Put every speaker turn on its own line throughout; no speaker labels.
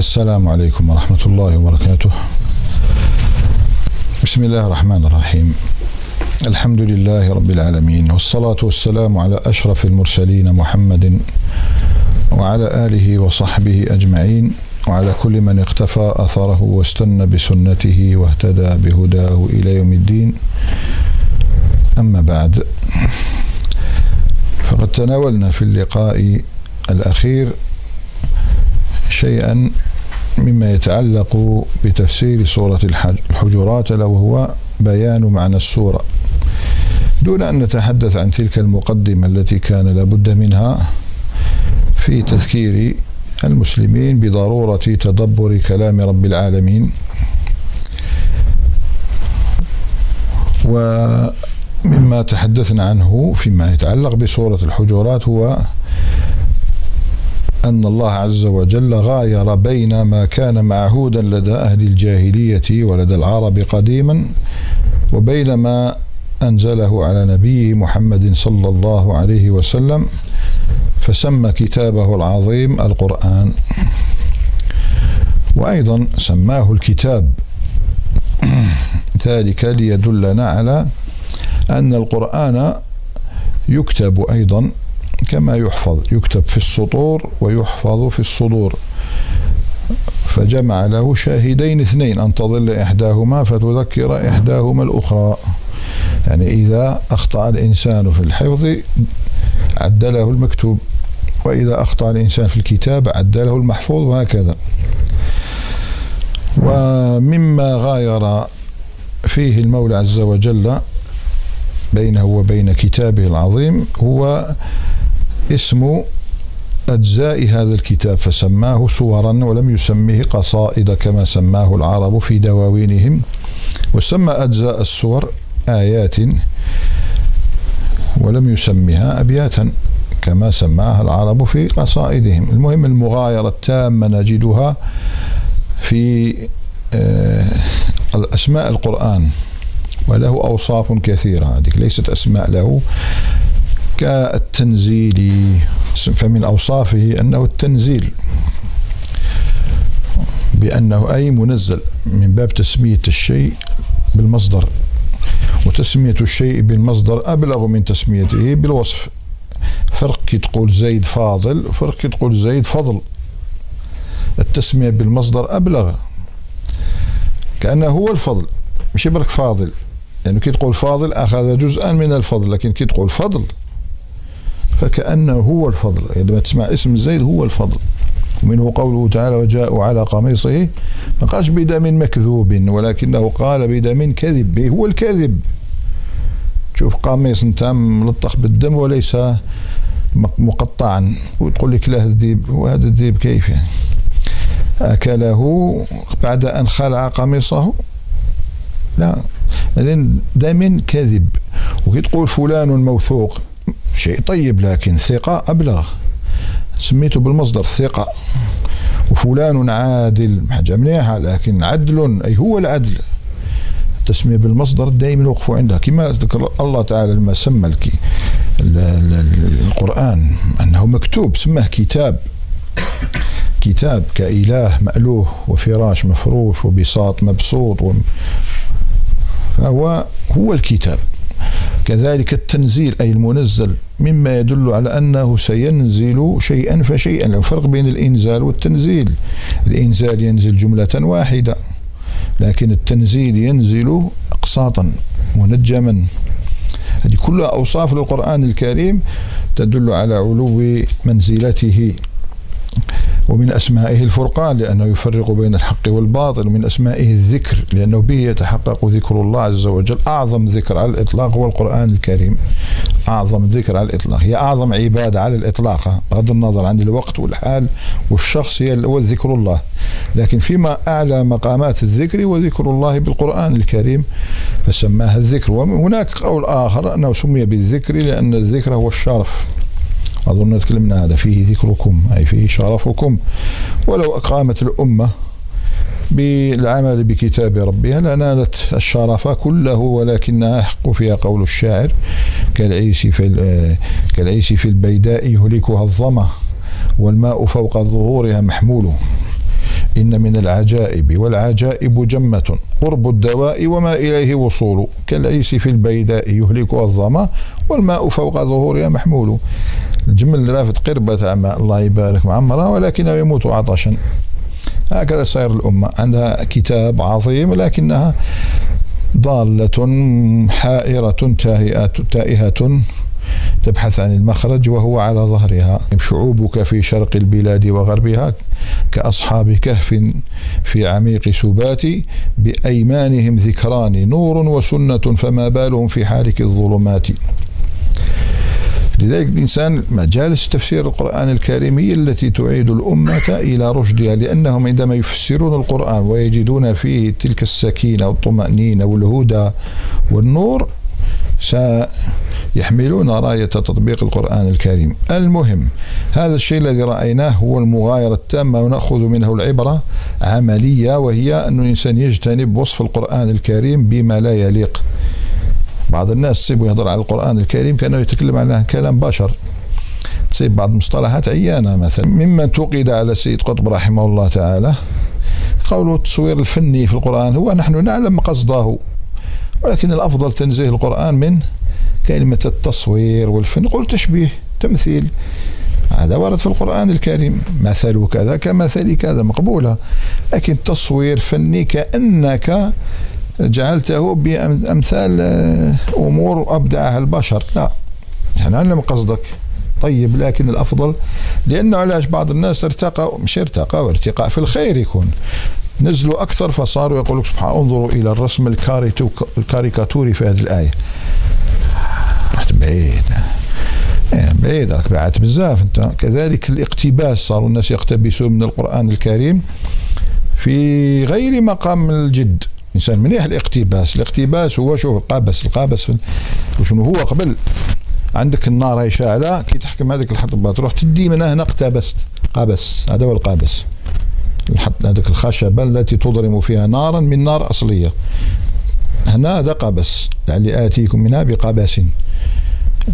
السلام عليكم ورحمة الله وبركاته. بسم الله الرحمن الرحيم. الحمد لله رب العالمين والصلاة والسلام على أشرف المرسلين محمد وعلى آله وصحبه أجمعين وعلى كل من اقتفى أثره واستنى بسنته واهتدى بهداه إلى يوم الدين. أما بعد فقد تناولنا في اللقاء الأخير شيئا مما يتعلق بتفسير سورة الحجرات لو وهو بيان معنى السورة. دون أن نتحدث عن تلك المقدمة التي كان لابد منها في تذكير المسلمين بضرورة تدبر كلام رب العالمين. ومما تحدثنا عنه فيما يتعلق بسورة الحجرات هو أن الله عز وجل غاير بين ما كان معهودا لدى أهل الجاهلية ولدى العرب قديما وبين ما أنزله على نبيه محمد صلى الله عليه وسلم فسمى كتابه العظيم القرآن. وأيضا سماه الكتاب. ذلك ليدلنا على أن القرآن يكتب أيضا كما يحفظ يكتب في السطور ويحفظ في الصدور. فجمع له شاهدين اثنين أن تضل إحداهما فتذكر إحداهما الأخرى. يعني إذا أخطأ الإنسان في الحفظ عدله المكتوب. وإذا أخطأ الإنسان في الكتاب عدله المحفوظ وهكذا. ومما غاير فيه المولى عز وجل بينه وبين كتابه العظيم هو اسم أجزاء هذا الكتاب فسماه سورا ولم يسميه قصائد كما سماه العرب في دواوينهم. وسمى أجزاء السور آيات ولم يسمها أبياتا كما سماها العرب في قصائدهم. المهم المغايرة التامة نجدها في آه، الأسماء القرآن وله أوصاف كثيرة. هذه ليست أسماء له. كالتنزيل. فمن أوصافه أنه التنزيل بأنه أي منزل من باب تسمية الشيء بالمصدر وتسمية الشيء بالمصدر أبلغ من تسميته بالوصف. فرق كي تقول زيد فاضل وفرق كي تقول زيد فضل. التسمية بالمصدر أبلغ كأنه هو الفضل مش برك فاضل. يعني كي تقول فاضل أخذ جزءا من الفضل لكن كي تقول فضل فكأنه هو الفضل. عندما تسمع اسم زيد هو الفضل. ومنه قوله تعالى وجاءوا على قميصه ما قالش بدم مكذوب ولكنه قال بدم كذب هو الكذب. تشوف قميص انت ملطخ بالدم وليس مقطعا. وتقول لك له الذيب وهذا الذيب كيف يعني؟ أكله بعد أن خلع قميصه؟ لا. دم كذب وكي تقول فلان موثوق شيء طيب لكن ثقة أبلغ. سميته بالمصدر ثقة. وفلان عادل حاجة مليحة لكن عدل أي هو العدل. التسمية بالمصدر دائما وقفوا عندها. كما ذكر الله تعالى لما سمى القرآن أنه مكتوب سماه كتاب. كتاب كإله مألوه وفراش مفروش وبساط مبسوط فهو هو الكتاب. كذلك التنزيل أي المنزل مما يدل على أنه سينزل شيئا فشيئا. الفرق بين الإنزال والتنزيل الإنزال ينزل جملة واحدة لكن التنزيل ينزل أقساطا منجما. هذه كلها أوصاف للقرآن الكريم تدل على علو منزلته. ومن أسمائه الفرقان لأنه يفرق بين الحق والباطل ومن أسمائه الذكر لأنه به يتحقق ذكر الله عز وجل. أعظم ذكر على الإطلاق هو القرآن الكريم. أعظم ذكر على الإطلاق. هي أعظم عبادة على الإطلاق بغض النظر عن الوقت والحال والشخص هو ذكر الله. لكن فيما أعلى مقامات الذكر هو ذكر الله بالقرآن الكريم فسماها الذكر. وهناك قول آخر أنه سمي بالذكر لأن الذكر هو الشرف. أظن تكلمنا هذا فيه ذكركم أي فيه شرفكم. ولو أقامت الأمة بالعمل بكتاب ربها لنالت الشرف كله ولكنها يحق فيها قول الشاعر كالعيش في كالعيش في البيداء يهلكها الظمأ والماء فوق ظهورها محمول إن من العجائب والعجائب جمة قرب الدواء وما إليه وصول. كالعيس في البيداء يهلكها الظمأ والماء فوق ظهورها محمول. الجمل رافد قربة ماء الله يبارك معمرة ولكنه يموت عطشا. هكذا سير الأمة. عندها كتاب عظيم لكنها ضالة حائرة تائهة تبحث عن المخرج وهو على ظهرها. شعوبك في شرق البلاد وغربها كأصحاب كهف في عميق سبات بأيمانهم ذكران نور وسنة فما بالهم في حالك الظلمات. لذلك الإنسان مجالس تفسير القرآن الكريم هي التي تعيد الأمة إلى رشدها لأنهم عندما يفسرون القرآن ويجدون فيه تلك السكينة والطمأنينة والهدى والنور سيحملون راية تطبيق القرآن الكريم. المهم هذا الشيء الذي رأيناه هو المغايرة التامة ونأخذ منه العبرة عملية وهي أن الإنسان يجتنب وصف القرآن الكريم بما لا يليق. بعض الناس تصيبوا يهضر على القرآن الكريم كأنه يتكلم على كلام بشر. تصيب بعض المصطلحات عيانة مثلا. ممن توقد على سيد قطب رحمه الله تعالى قوله التصوير الفني في القرآن هو نحن نعلم قصده ولكن الأفضل تنزيه القرآن من كلمة التصوير والفن. قل تشبيه تمثيل. هذا ورد في القرآن الكريم. مثل كذا كمثل كذا. مقبولة. لكن تصوير فني كأنك جعلته بأمثال آه، أمور أبدعها البشر. لا. يعني علم قصدك. طيب لكن الأفضل لأنه علاش بعض الناس ارتقى مش ارتقى وارتقاء في الخير يكون. نزلوا أكثر فصاروا يقول لك سبحان انظروا إلى الرسم الكاريكاتوري في هذه الآية. بعيد. إيه، بعيد راك بعدت بزاف أنت. كذلك الاقتباس صاروا الناس يقتبسون من القرآن الكريم في غير مقام الجد. إنسان منيح الاقتباس. الاقتباس هو شوف القابس القابس شنو هو قبل؟ عندك النار هي شاعله كي تحكم هذيك الحطبه تروح تدي من هنا اقتبست. قابس هذا هو القابس. هذيك الخشبة التي تضرم فيها نارا من نار أصلية. هنا هذا قابس. لعلي آتيكم منها بقبس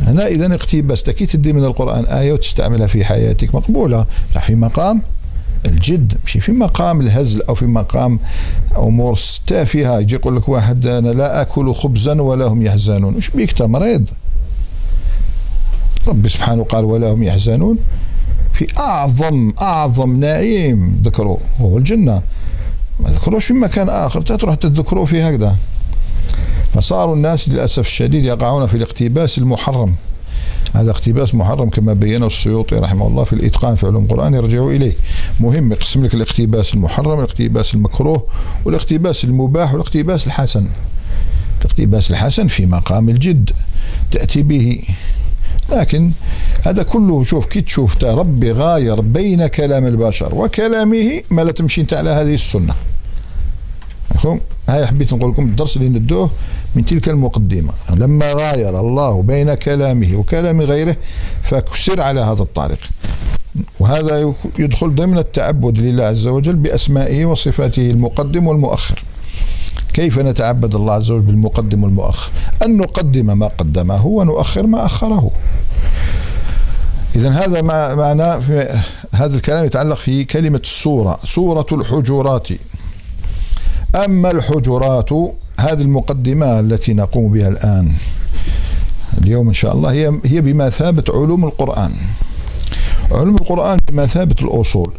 هنا اذا اقتبست كي تدي من القرآن آية وتستعملها في حياتك مقبولة. في مقام الجد مش في مقام الهزل أو في مقام أمور تافهة. يجي يقول لك واحد أنا لا آكل خبزا ولا هم يحزنون. وش بيك مريض. ربي سبحانه قال ولا هم يحزنون. في أعظم أعظم نعيم ذكروه هو الجنة. ما ذكروش في مكان آخر تروح تذكروه في هكذا. فصاروا الناس للأسف الشديد يقعون في الاقتباس المحرم. هذا اقتباس محرم كما بينه السيوطي رحمه الله في الإتقان في علوم القرآن يرجعوا إليه. مهم يقسم لك الاقتباس المحرم الاقتباس المكروه والاقتباس المباح والاقتباس الحسن. الاقتباس الحسن في مقام الجد تأتي به. لكن هذا كله شوف كي تشوف ربي غاير بين كلام البشر وكلامه ما لا تمشي أنت على هذه السنة. مفهوم هاي حبيت نقول لكم الدرس اللي ندوه من تلك المقدمة. لما غاير الله بين كلامه وكلام غيره فكسر على هذا الطريق وهذا يدخل ضمن التعبد لله عز وجل بأسمائه وصفاته المقدم والمؤخر. كيف نتعبد الله عز وجل بالمقدم والمؤخر؟ أن نقدم ما قدمه ونؤخر ما أخره. إذا هذا ما معناه في هذا الكلام يتعلق في كلمة السورة سورة الحجرات. أما الحجرات هذه المقدمة التي نقوم بها الآن. اليوم إن شاء الله هي هي بمثابة علوم القرآن. علوم القرآن بمثابة الأصول.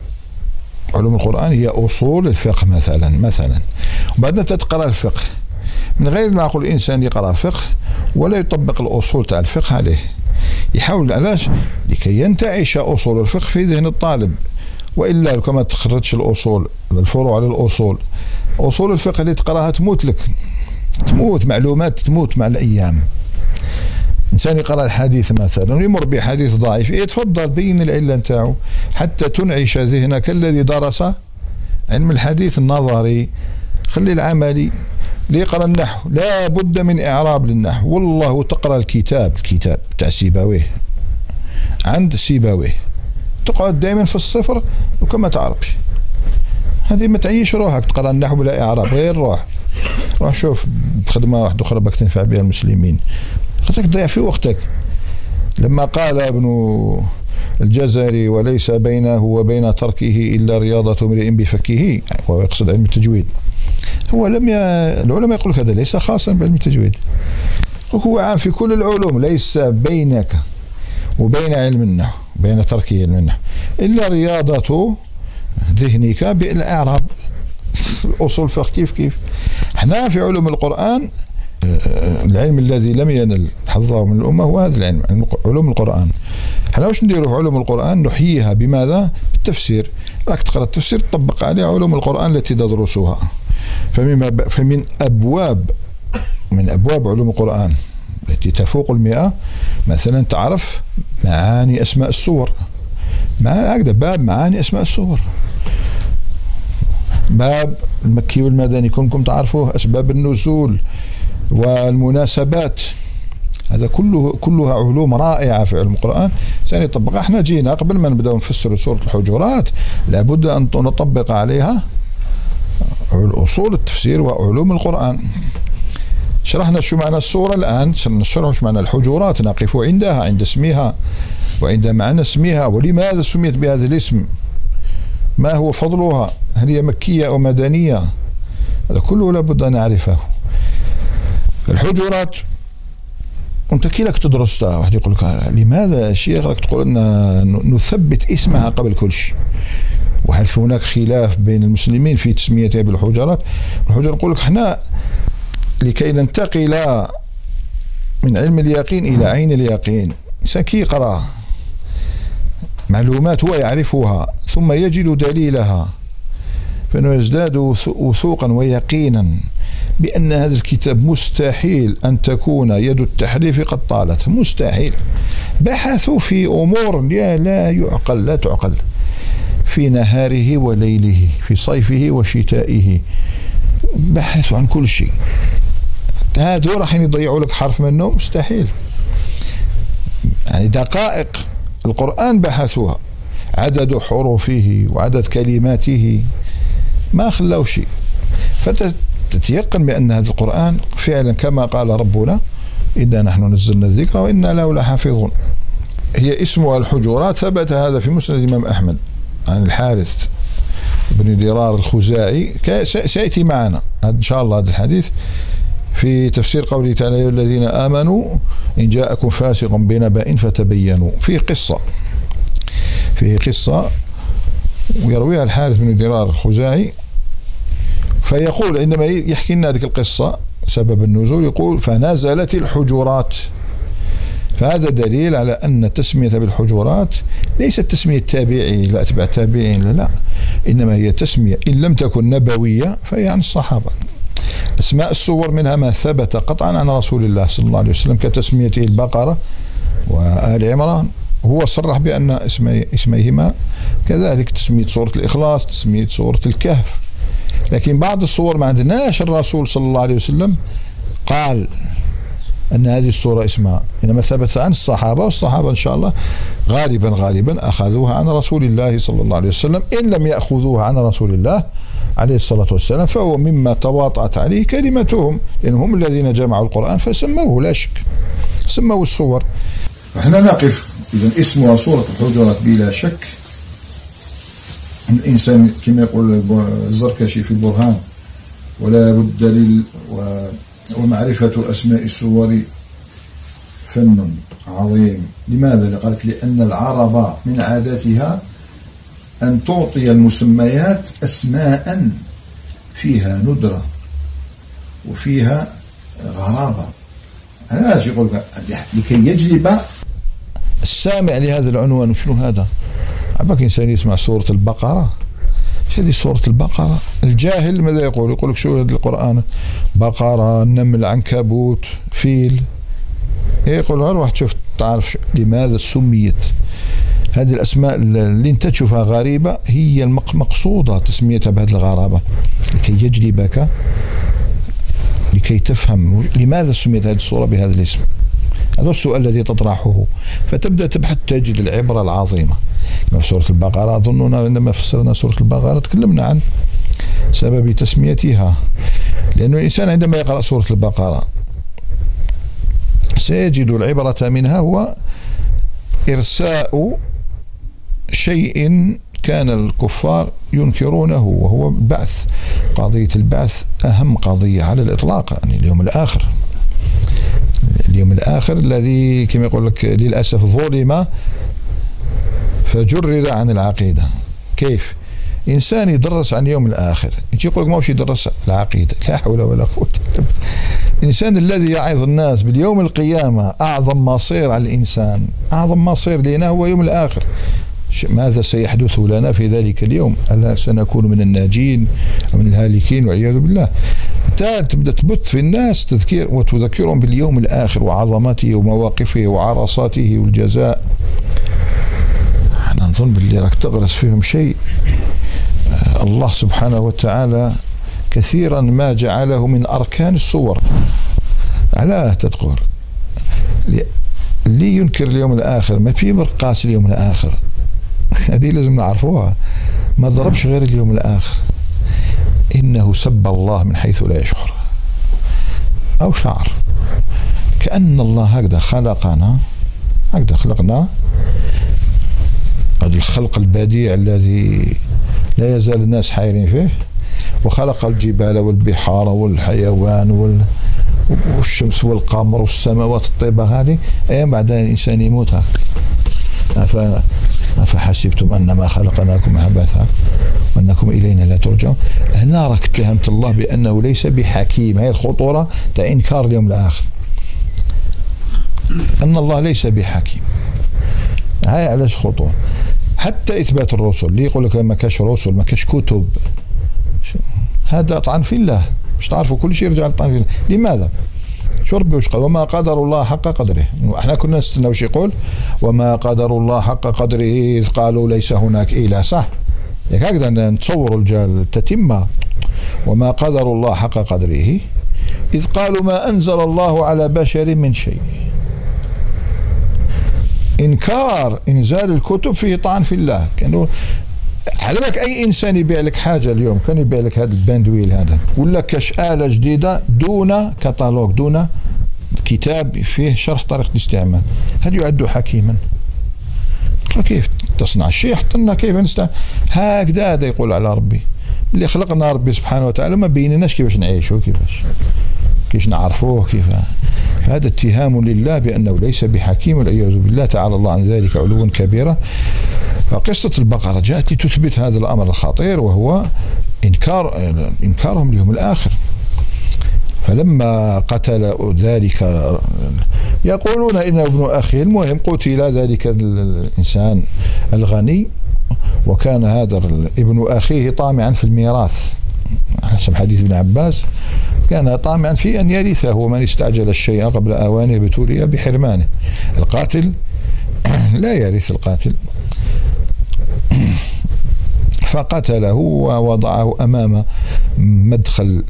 علوم القرآن هي أصول الفقه مثلا مثلا. وبعدين تقرأ الفقه. من غير المعقول الإنسان يقرأ فقه ولا يطبق الأصول تاع الفقه عليه. يحاول علاش؟ لكي ينتعش أصول الفقه في ذهن الطالب. وإلا لو ما تخرجش الأصول الفروع على الاصول أصول الفقه اللي تقراها تموت لك. تموت معلومات تموت مع الأيام. إنسان يقرأ الحديث مثلا ويمر بحديث ضعيف إيه تفضل بين العلة نتاعو حتى تنعش ذهنك الذي درس علم الحديث النظري. خلي العملي اللي يقرا النحو لا بد من إعراب للنحو. والله تقرأ الكتاب الكتاب تاع سيباويه. عند سيباويه. تقعد دائما في الصفر وكما تعرفش. هذه ما تعيش روحك تقرأ النحو بلا إعراب غير روح روح شوف خدمة واحدة أخرى بك تنفع بها المسلمين. خاطرك تضيع في وقتك. لما قال ابن الجزري وليس بينه وبين تركه إلا رياضة امرئ بفكه. وهو يقصد علم التجويد. هو لم ي... العلماء يقول هذا ليس خاصا بعلم التجويد. هو عام في كل العلوم ليس بينك وبين علم النحو بين تركه علم النحو إلا رياضة ذهنك بالإعراب. أصول الفقه كيف؟ كيف إحنا في علوم القرآن العلم الذي لم ينل حظه من الأمة هو هذا العلم علوم القرآن. إحنا واش نديروا في علوم القرآن؟ نحييها بماذا؟ بالتفسير. راك تقرأ التفسير تطبق عليه علوم القرآن التي تدرسها فمن فمن أبواب من أبواب علوم القرآن التي تفوق المئة مثلا تعرف معاني أسماء السور. مع هكذا باب معاني أسماء السور باب المكي والمدني كلكم تعرفوه أسباب النزول والمناسبات. هذا كله كلها علوم رائعة في علم القرآن. سنطبق إحنا جينا قبل ما نبدأ نفسر سورة الحجرات لابد أن نطبق عليها أصول التفسير وعلوم القرآن. شرحنا شو معنى السورة الآن. سنشرح شو معنى الحجرات نقف عندها عند اسمها وعند معنى اسمها ولماذا سميت بهذا الاسم؟ ما هو فضلها؟ هل هي مكية أو مدنية؟ هذا كله لابد أن نعرفه. الحجرات أنت كي لك تدرسها واحد يقول لك لماذا الشيخ راك تقول ان نثبت اسمها قبل كل شيء؟ وهل في هناك خلاف بين المسلمين في تسميتها بالحجرات؟ الحجر نقول لك إحنا لكي ننتقل من علم اليقين إلى عين اليقين. الانسان كي يقرأ معلومات هو يعرفها ثم يجد دليلها فإنه يزداد وثوقا ويقينا بأن هذا الكتاب مستحيل أن تكون يد التحريف قد طالت. مستحيل. بحثوا في أمور لا يعقل لا تعقل. في نهاره وليله في صيفه وشتائه. بحثوا عن كل شيء. هذا راح يضيعوا لك حرف منه مستحيل. يعني دقائق القرآن بحثوها. عدد حروفه وعدد كلماته. ما خلاو شيء. تتيقن بأن هذا القرآن فعلا كما قال ربنا إنا نحن نزلنا الذكر وإنا له لحافظون. هي اسمها الحجرات ثبت هذا في مسند الإمام أحمد عن الحارث بن درار الخزاعي. سيأتي معنا إن شاء الله هذا الحديث. في تفسير قوله تعالى يا الذين آمنوا إن جاءكم فاسق بنبأ فتبينوا. فيه قصة فيه قصة ويرويها الحارث بن درار الخزاعي فيقول عندما يحكي لنا هذه القصة سبب النزول يقول فنزلت الحجرات. فهذا دليل على أن تسمية بالحجرات ليست تسمية تابعي لا أتباع تابعين لا إنما هي تسمية إن لم تكن نبوية فهي عن الصحابة. أسماء الصور منها ما ثبت قطعا عن رسول الله صلى الله عليه وسلم كتسميته البقرة وآل عمران. هو صرح بأن اسمي اسميهما كذلك تسمية سورة الإخلاص تسمية سورة الكهف. لكن بعض الصور ما عندناش الرسول صلى الله عليه وسلم قال أن هذه الصورة اسمها إنما ثبت عن الصحابة والصحابة إن شاء الله غالبا غالبا أخذوها عن رسول الله صلى الله عليه وسلم إن لم يأخذوها عن رسول الله عليه الصلاة والسلام فهو مما تواطأت عليه كلمتهم لأنهم الذين جمعوا القرآن فسموه لا شك. سموا الصور. إحنا نقف. إذا اسمها سورة الحجرات بلا شك. الإنسان كما يقول الزركشي في البرهان ولا بد لل ومعرفة أسماء السور فن عظيم. لماذا؟ قالت لأن العرب من عاداتها أن تعطي المسميات أسماء فيها ندرة وفيها غرابة. أنا يقول لكي يجلب السامع لهذا العنوان. شنو هذا؟ عباك إنسان يسمع سورة البقرة. هذه سورة البقرة؟ الجاهل ماذا يقول؟ يقول لك شو هذا القرآن؟ بقرة نمل عنكبوت فيل. يقول روح تشوف تعرف لماذا سميت؟ هذه الأسماء اللي أنت تشوفها غريبة هي المقصودة تسميتها بهذه الغرابة. لكي يجلبك لكي تفهم لماذا سميت هذه الصورة بهذا الاسم. هذا السؤال الذي تطرحه. فتبدأ تبحث تجد العبرة العظيمة. في سورة البقرة أظننا عندما فسرنا سورة البقرة تكلمنا عن سبب تسميتها. لأن الإنسان عندما يقرأ سورة البقرة سيجد العبرة منها هو إرساء شيء كان الكفار ينكرونه وهو البعث قضية البعث أهم قضية على الإطلاق يعني اليوم الآخر. اليوم الآخر الذي كما يقول لك للأسف ظلم فجرد عن العقيدة. كيف؟ إنسان يدرس عن اليوم الآخر. يجي يقول لك ماهوش يدرس؟ العقيدة. لا حول ولا قوة الإنسان الذي يعظ الناس باليوم القيامة أعظم مصير على الإنسان أعظم مصير لنا هو يوم الآخر. ماذا سيحدث لنا في ذلك اليوم؟ هل سنكون من الناجين أو من الهالكين والعياذ بالله؟ تبدأ تبث في الناس تذكير وتذكرهم باليوم الآخر وعظمته ومواقفه وعرصاته والجزاء. أنا نظن باللي راك تغرس فيهم شيء. آه، الله سبحانه وتعالى كثيرا ما جعله من أركان الصور. علاه تقول اللي ينكر اليوم الآخر؟ ما في مرقاس اليوم الآخر. هذه لازم نعرفوها. ما ضربش غير اليوم الآخر. إنه سب الله من حيث لا يشعر. أو شعر. كأن الله هكذا خلقنا. هكذا خلقنا. هذا الخلق البديع الذي لا يزال الناس حائرين فيه. وخلق الجبال والبحار والحيوان وال والشمس والقمر والسماوات الطيبة هذه. أيام بعد الإنسان يموت. أفحسبتم أنما خلقناكم عبثا وأنكم إلينا لا ترجعون. هنا راك اتهمت الله بأنه ليس بحكيم. هي الخطورة تاع إنكار اليوم الآخر. أن الله ليس بحكيم. هاي علاش خطورة؟ حتى إثبات الرسل. اللي يقول لك ما كاش رسل؟ ما كاش كتب. هذا طعن في الله. مش تعرفوا كل شيء يرجع لطعن في الله. لماذا؟ قال وما قدر الله حق قدره. إحنا كنا نستنى وش يقول وما قدر الله حق قدره إذ قالوا ليس هناك إله. صح. هكذا نتصور التتمة وما قدر الله حق قدره إذ قالوا ما أنزل الله على بشر من شيء. إنكار إنزال الكتب فيه طعن في الله. كانوا على بالك أي إنسان يبيع لك حاجة اليوم؟ كان يبيع لك هذا الباندويل هذا. ولا كاش اله جديدة دون كتالوج دون كتاب فيه شرح طريقه الاستعمال. هل يعد حكيما؟ كيف تصنع؟ الشيء لنا كيف نستعمل هكذا هذا يقول على ربي. اللي خلقنا ربي سبحانه وتعالى ما بينناش كيفاش نعيشوا كيفاش كيفاش نعرفوه كيف هذا اتهام لله بأنه ليس بحكيم والعياذ بالله. تعالى الله عن ذلك علوا كبيرا فقصة البقرة جاءت لتثبت هذا الأمر الخطير وهو إنكار إنكارهم اليوم الآخر. فلما قتل ذلك يقولون إنه ابن أخي المهم قتل ذلك الإنسان الغني وكان هذا ابن أخيه طامعا في الميراث. حسب حديث ابن عباس كان طامعا في أن يرثه ومن استعجل الشيء قبل أوانه ابتلي بحرمانه. القاتل لا يرث القاتل. فقتله ووضعه أمام مدخل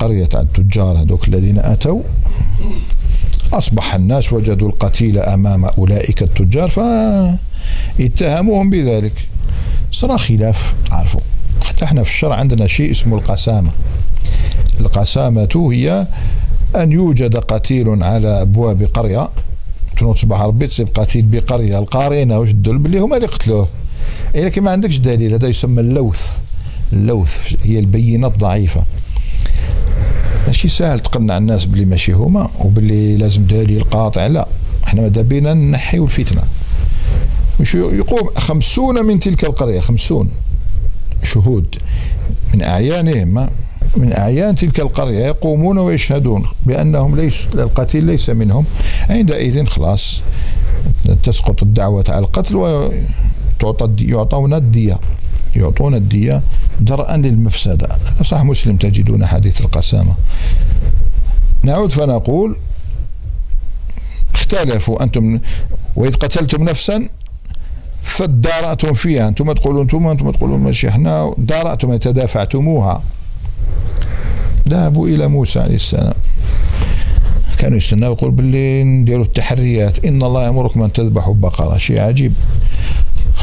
قرية التجار هذوك الذين أتوا أصبح الناس وجدوا القتيل أمام أولئك التجار فاتهموهم بذلك. صار خلاف عرفوا. حتى إحنا في الشرع عندنا شيء اسمه القسامة. القسامة هي أن يوجد قتيل على أبواب قرية تنوض صباح ربي تصيب قتيل بقرية القارينة واش تدل باللي هما اللي قتلوه. لكن ما عندكش دليل هذا يسمى اللوث. اللوث هي البينة الضعيفة. ماشي سهل تقنع الناس باللي ماشي هما وباللي لازم دليل قاطع لا إحنا ماذا بينا نحيو الفتنة. مش يقوم خمسون من تلك القرية خمسون شهود. من أعيانهم من أعيان تلك القرية يقومون ويشهدون بأنهم ليس القتيل ليس منهم. عندئذ خلاص تسقط الدعوة على القتل تعطى يعطون الدية. يعطون الدية درءا للمفسدة. صح مسلم تجدون حديث القسامة. نعود فنقول اختلفوا أنتم وإذ قتلتم نفسا فادارأتم فيها. أنتم تقولون أنتم أنتم تقولون ماشي إحنا دارأتم تدافعتموها. ذهبوا إلى موسى عليه السلام. كانوا يستناوا يقول باللي نديروا التحريات. إن الله يأمركم أن تذبحوا بقرة. شيء عجيب.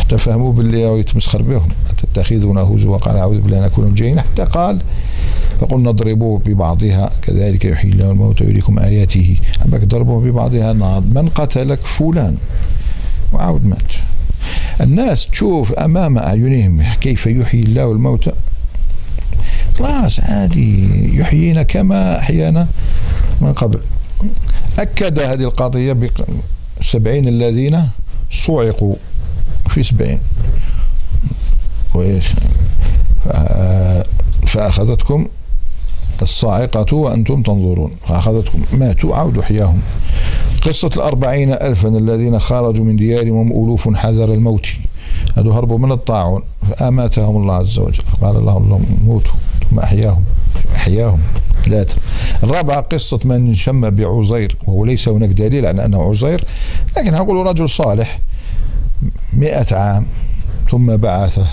حتى فهموا باللي راه يتمسخر بهم. تتخذونه هزوا. قال أعوذ بالله أن أكون مجاهين حتى قال فقلنا اضربوه ببعضها. كذلك يحيي الله الموت ويريكم آياته. عمك ضربوه ببعضها. ناض من قتلك؟ فلان. وعاود مات. الناس تشوف أمام أعينهم كيف يحيي الله الموتى. خلاص عادي. يحيينا كما أحيانا من قبل. أكد هذه القضية بسبعين الذين صعقوا. في سبعين فأخذتكم الصاعقة وأنتم تنظرون. فأخذتكم ماتوا عودوا حياهم قصة الأربعين ألفا الذين خرجوا من ديارهم ألوف حذر الموت. هذو هربوا من الطاعون فأماتهم الله عز وجل. فقال لهم الله موتوا ثم أحياهم. أحياهم. ثلاثة. الرابعة قصة من شم بعزير وهو ليس هناك دليل على أنه عزير لكن نقول رجل صالح. مئة عام ثم بعثه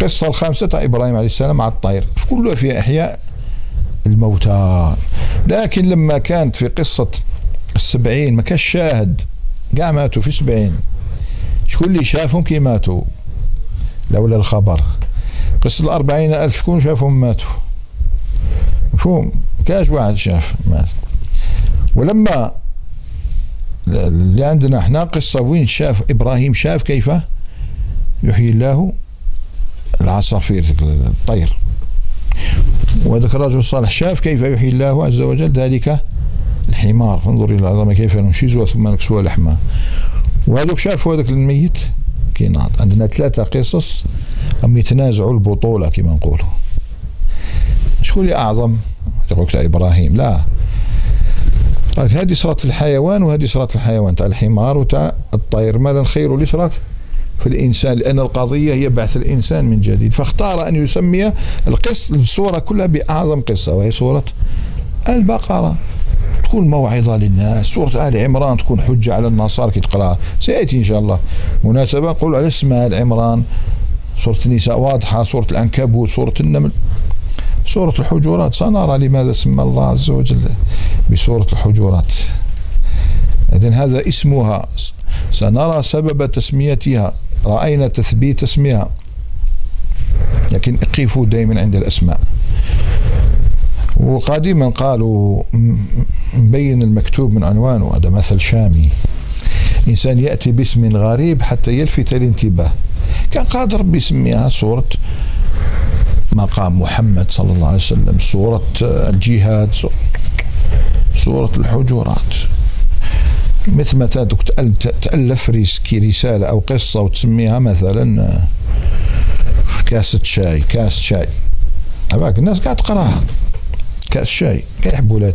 قصة الخامسة إبراهيم عليه السلام مع الطير. كلها في إحياء الموتى. لكن لما كانت في قصة السبعين ما كان شاهد. قاع ماتوا في سبعين. شكون اللي شافهم كي ماتوا؟ لولا الخبر. قصة الأربعين ألف شكون شافهم ماتوا؟ مفهوم؟ كاش واحد شاف مات. ولما اللي عندنا إحنا قصة وين شاف إبراهيم شاف كيف يحيي الله العصافير الطير. وهذاك الرجل الصالح شاف كيف يحيي الله عز وجل ذلك الحمار. فانظر إلى العظمة كيف ننشزها ثم نكسوها لحمها وهذوك شافوا هذاك الميت؟ كيناض. عندنا ثلاثة قصص هم يتنازعوا البطولة كما نقولوا. شكون اللي أعظم؟ يقول لك إبراهيم. لا. قال هذه في الحيوان وهذه في الحيوان تاع الحمار وتاع الطير. ماذا الخير صارت في الإنسان لأن القضية هي بعث الإنسان من جديد. فاختار أن يسمي القصة الصورة كلها بأعظم قصة وهي سورة البقرة. تكون موعظة للناس سورة آل عمران تكون حجة على النصارى كي تقرأها. سيأتي إن شاء الله. مناسبة نقول على اسمها آل عمران. سورة النساء واضحة سورة العنكبوت سورة النمل. سورة الحجرات سنرى لماذا سمى الله عز وجل بسورة الحجرات إذن هذا اسمها. سنرى سبب تسميتها. رأينا تثبيت اسمها. لكن اقفوا دائما عند الأسماء. وقديما قالوا مبين المكتوب من عنوانه هذا مثل شامي. إنسان يأتي باسم غريب حتى يلفت الانتباه. كان قادر بيسميها صورة مقام محمد صلى الله عليه وسلم. صورة الجهاد صورة الحجرات. مثل ما تألف رسالة أو قصة وتسميها مثلا كاسة شاي كاس شاي. هذاك الناس قاعد تقراها. كاس شاي كيحبوا لا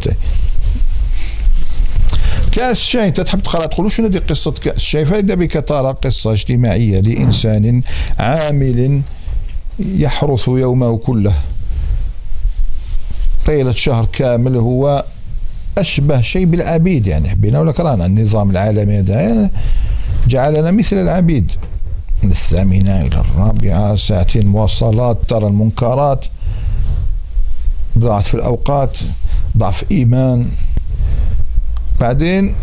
كاس شاي أنت تحب تقرأ تقول شنو هذه قصة كاس الشاي فإذا بك ترى قصة اجتماعية لإنسان عامل يحرث يومه كله. طيلة شهر كامل هو أشبه شيء بالعبيد يعني. حبينا ولا كرانا النظام العالمي هذا جعلنا مثل العبيد. من الثامنة إلى الرابعة ساعتين مواصلات ترى المنكرات ضعف في الأوقات ضعف إيمان. بعدين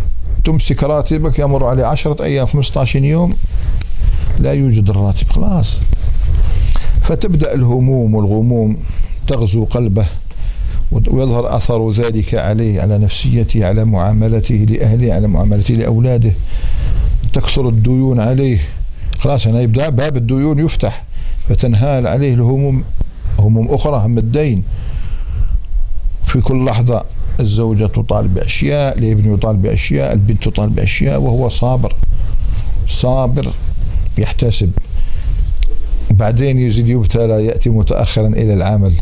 تمسك راتبك يمر عليه عشرة أيام 15 يوم لا يوجد الراتب خلاص. فتبدأ الهموم والغموم تغزو قلبه ويظهر أثر ذلك عليه على نفسيته على معاملته لأهله على معاملته لأولاده. تكثر الديون عليه. خلاص هنا يبدأ باب الديون يفتح فتنهال عليه الهموم هموم أخرى هم الدين. في كل لحظة الزوجة تطالب بأشياء الابن يطالب بأشياء البنت تطالب بأشياء وهو صابر. صابر يحتسب. بعدين يزيد يبتلى يأتي متأخرا إلى العمل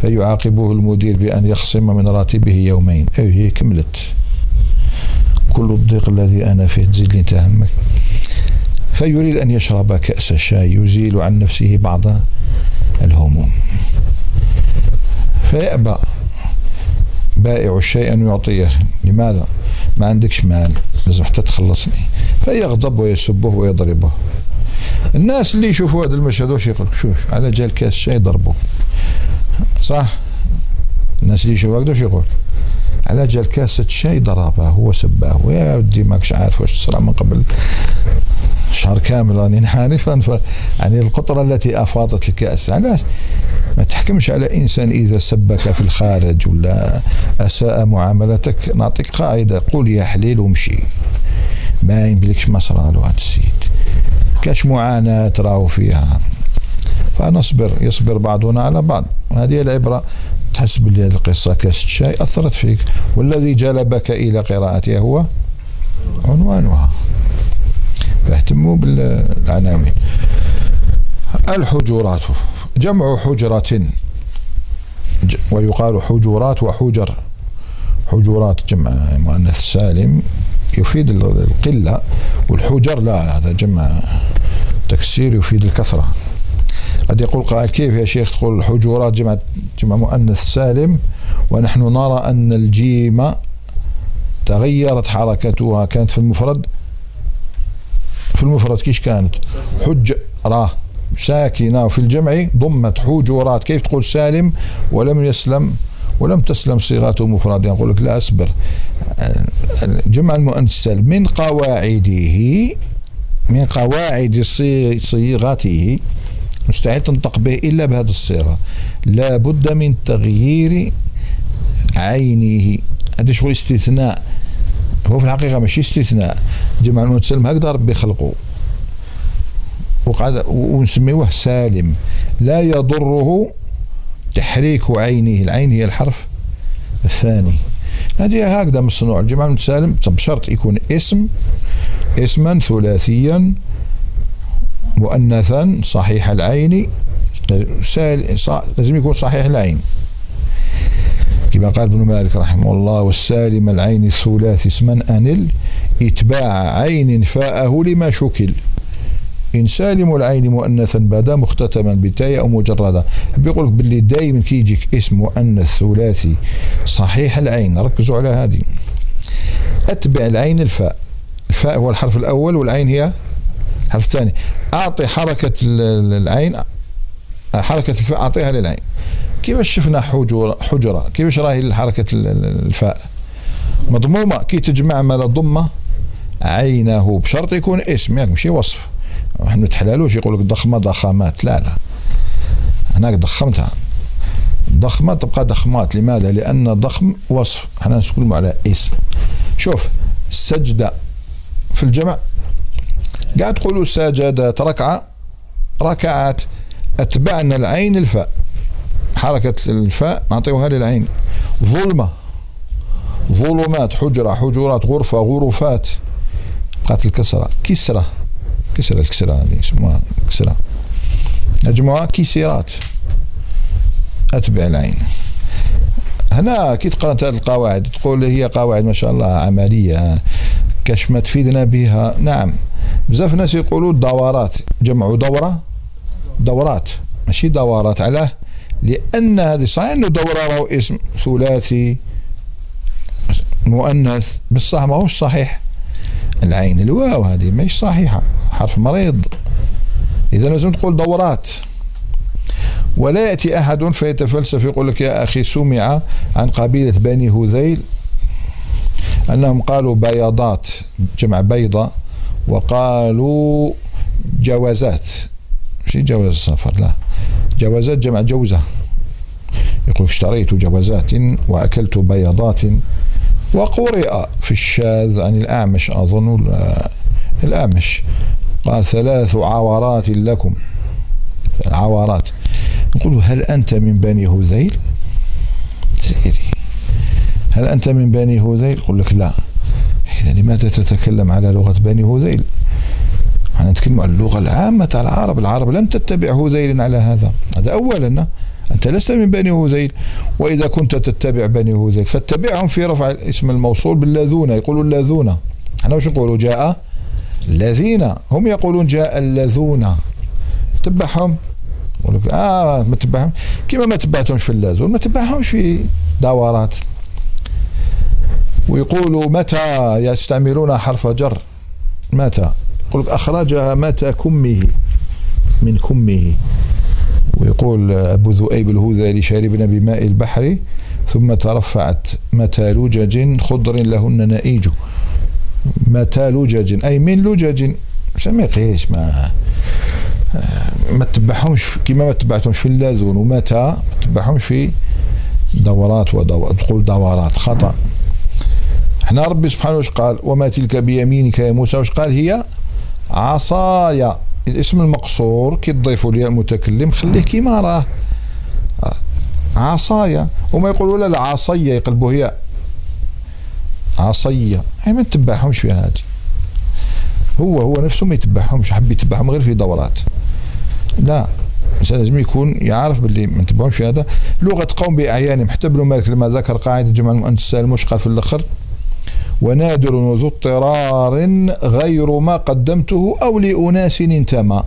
فيعاقبه المدير بأن يخصم من راتبه يومين. أي هي كملت. كل الضيق الذي أنا فيه تزيد لي تهمك. فيريد أن يشرب كأس شاي يزيل عن نفسه بعض الهموم. فيأبى بائع الشيء أن يعطيه. لماذا؟ ما عندكش مال لازم حتى تخلصني. فيغضب ويسبه ويضربه. الناس اللي يشوفوا هذا المشهد واش يقول؟ شوف على جال كاس شاي ضربوا صح؟ الناس اللي يشوفوا هكذا واش يقول؟ على جال كاسة شاي ضربه هو سباه. ويا ودي ماكش عارف واش صرا من قبل. شهر كامل راني عارفا يعني القطرة التي أفاضت الكأس. علاش؟ ما تحكمش على إنسان إذا سبك في الخارج ولا أساء معاملتك. نعطيك قاعدة. قول يا حليل ومشي ما يملكش ما صرا هذا السيد. كاش معاناة راهو فيها. فنصبر يصبر بعضنا على بعض. هذه العبرة تحس باللي هذه القصة كاسة شاي أثرت فيك. والذي جلبك إلى قراءتها هو عنوانها. فاهتموا بالعناوين. الحجرات. جمع حجرة. ويقال حجرات وحجر. حجرات جمع مؤنث سالم. يفيد القلة والحجر. لا هذا جمع تكسير يفيد الكثرة. قد يقول قائل كيف يا شيخ تقول الحجرات جمع جمع مؤنث سالم ونحن نرى أن الجيم تغيرت حركتها؟ كانت في المفرد؟ في المفرد كيش كانت؟ حج راه. ساكنة وفي الجمع ضمت حجرات كيف تقول سالم ولم يسلم ولم تسلم صيغته مفردا يقول لك لا أصبر. جمع المؤنث من قواعده من قواعد صيغته مستحيل تنطق به إلا بهذه الصيغة. لا بد من تغيير عينه. هذا شغل استثناء؟ هو في الحقيقة ماشي استثناء. جمع المؤنث السالم هكذا ربي خلقه وقعد ونسميوه سالم. لا يضره تحريك عينه العين هي الحرف الثاني. هذه هكذا مصنوع الجمع المتسالم بشرط يكون اسم اسما ثلاثيا مؤنثا صحيح العين لازم يكون صحيح العين. كما قال ابن مالك رحمه الله والسالم العين الثلاثي اسما أنل إتباع عين فاءه لما شكل. إن سالم العين مؤنثا بدا مختتما بتاء أو مجردة. بيقول لك باللي دائما كيجيك اسم مؤنث ثلاثي صحيح العين. ركزوا على هذه. أتبع العين الفاء. الفاء هو الحرف الأول والعين هي الحرف الثاني. أعطي حركة العين. حركة الفاء أعطيها للعين. كيفاش شفنا حجرة؟ حجرة كيفاش راهي حركة الفاء؟ مضمومة. كي تجمع ما ضمة عينه بشرط يكون اسم يعني ماشي وصف. ما تحلالوش يقول لك ضخمة ضخامات. لا لا. هناك ضخمتها. ضخمة تبقى ضخمات. لماذا؟ لأن ضخم وصف. إحنا نتكلم على اسم. شوف سجدة في الجمع. قاعد تقولوا سجدت ركعه ركعات. أتبعنا العين الفاء. حركة الفاء نعطيوها للعين. ظلمة. ظلمات حجرة حجرات غرفة غرفات. بقات الكسره كسرة. كسرة الكسرة هذه يسموها كسرة. مجموعة كسرات أتبع العين. هنا كي تقرا هذه القواعد؟ تقول هي قواعد ما شاء الله عملية كاش ما تفيدنا بها. نعم. بزاف ناس يقولوا دورات جمعوا دورة. دورات. ماشي دورات علاه لأن هذه صحيح أنه دورة راهو اسم ثلاثي. مؤنث. بصح ماهوش صحيح. العين الواو هذه مش صحيحة. حرف مريض. إذا لازم تقول دورات. ولا يأتي أحد فيتفلسف يقول لك يا أخي سمع عن قبيلة بني هذيل أنهم قالوا بياضات جمع بيضة وقالوا جوازات. مش جواز السفر لا. جوازات جمع جوزة. يقول اشتريت جوازات وأكلت بياضات وقرئ في الشاذ عن الأعمش. أظن الأعمش. قال ثلاث عورات لكم. عورات. نقول هل أنت من بني هذيل؟ سيري هل أنت من بني هذيل؟ يقول لك لا. إذا لماذا تتكلم على لغة بني هذيل؟ إحنا نتكلم عن اللغة العامة العرب. العرب لم تتبع هذيل على هذا. هذا أولا أنت لست من بني هذيل. وإذا كنت تتبع بني هذيل فاتبعهم في رفع اسم الموصول باللاذون يقولوا اللاذون إحنا وش نقولوا جاء الذين هم يقولون جاء الذون. تبعهم؟ يقول لك آه ما تبعهم. كما ما تبعتهمش في اللاذون ما تبعهمش في دورات. ويقولوا متى يستعملون حرف جر؟ متى؟ يقول لك اخرجها متى كمه من كمه. ويقول أبو ذؤيب الهذلي شاربنا بماء البحر ثم ترفعت متى لجج خضر لهن نائج متى لجج؟ أي من لجج؟ ما يقيش ما ما تبعهمش كما ما تبعتهمش في اللاذون ومتى؟ ما تبعهمش في دورات ودورات تقول دورات. خطأ. إحنا ربي سبحانه وش قال؟ وما تلك بيمينك يا موسى. وش قال؟ هي عصايا. الاسم المقصور كي تضيفوا لي المتكلم خليه كيما راه. عصايا. وما يقولوا لا عصية يقلبوا هي عصية. أي ما نتبعهمش في هذه. هو هو نفسه ما يتبعهمش حب يتبعهم غير في دورات. لا الإنسان لازم يكون يعرف باللي ما نتبعهمش في هذا. لغة قوم بأعيانهم حتى ابن مالك لما ذكر قاعدة جمع المؤنث السالم قال في الأخر ونادر وذو اضطرار غير ما قدمته أو لأناس انتمى.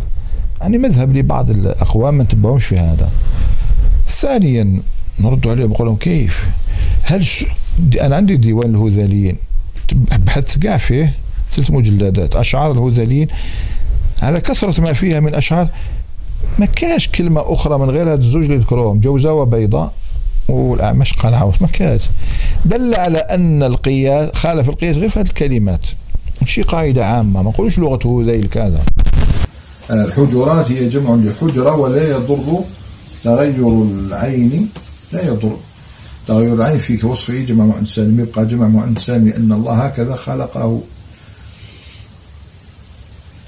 يعني مذهب لبعض الأقوام ما نتبعهمش في هذا. ثانيا نرد عليهم نقول لهم كيف؟ هل. أنا عندي ديوان الهذليين بحثت كاع فيه ثلاث مجلدات. أشعار الهذليين على كثرة ما فيها من أشعار ما كاش كلمة أخرى من غير هاد الزوج اللي ذكروهم جوزاء وبيضاء والأعمش قال عاوز. ما كاش. دل على أن القياس خالف القياس غير في هذه الكلمات. شي قاعدة عامة ما نقولوش لغته ذيل كذا. الحجرات هي جمع لحجرة ولا يضر تغير العين لا يضر. تغير العين في وصفه جمع مؤنث سالم يبقى جمع مؤنث سالم لأن الله هكذا خلقه.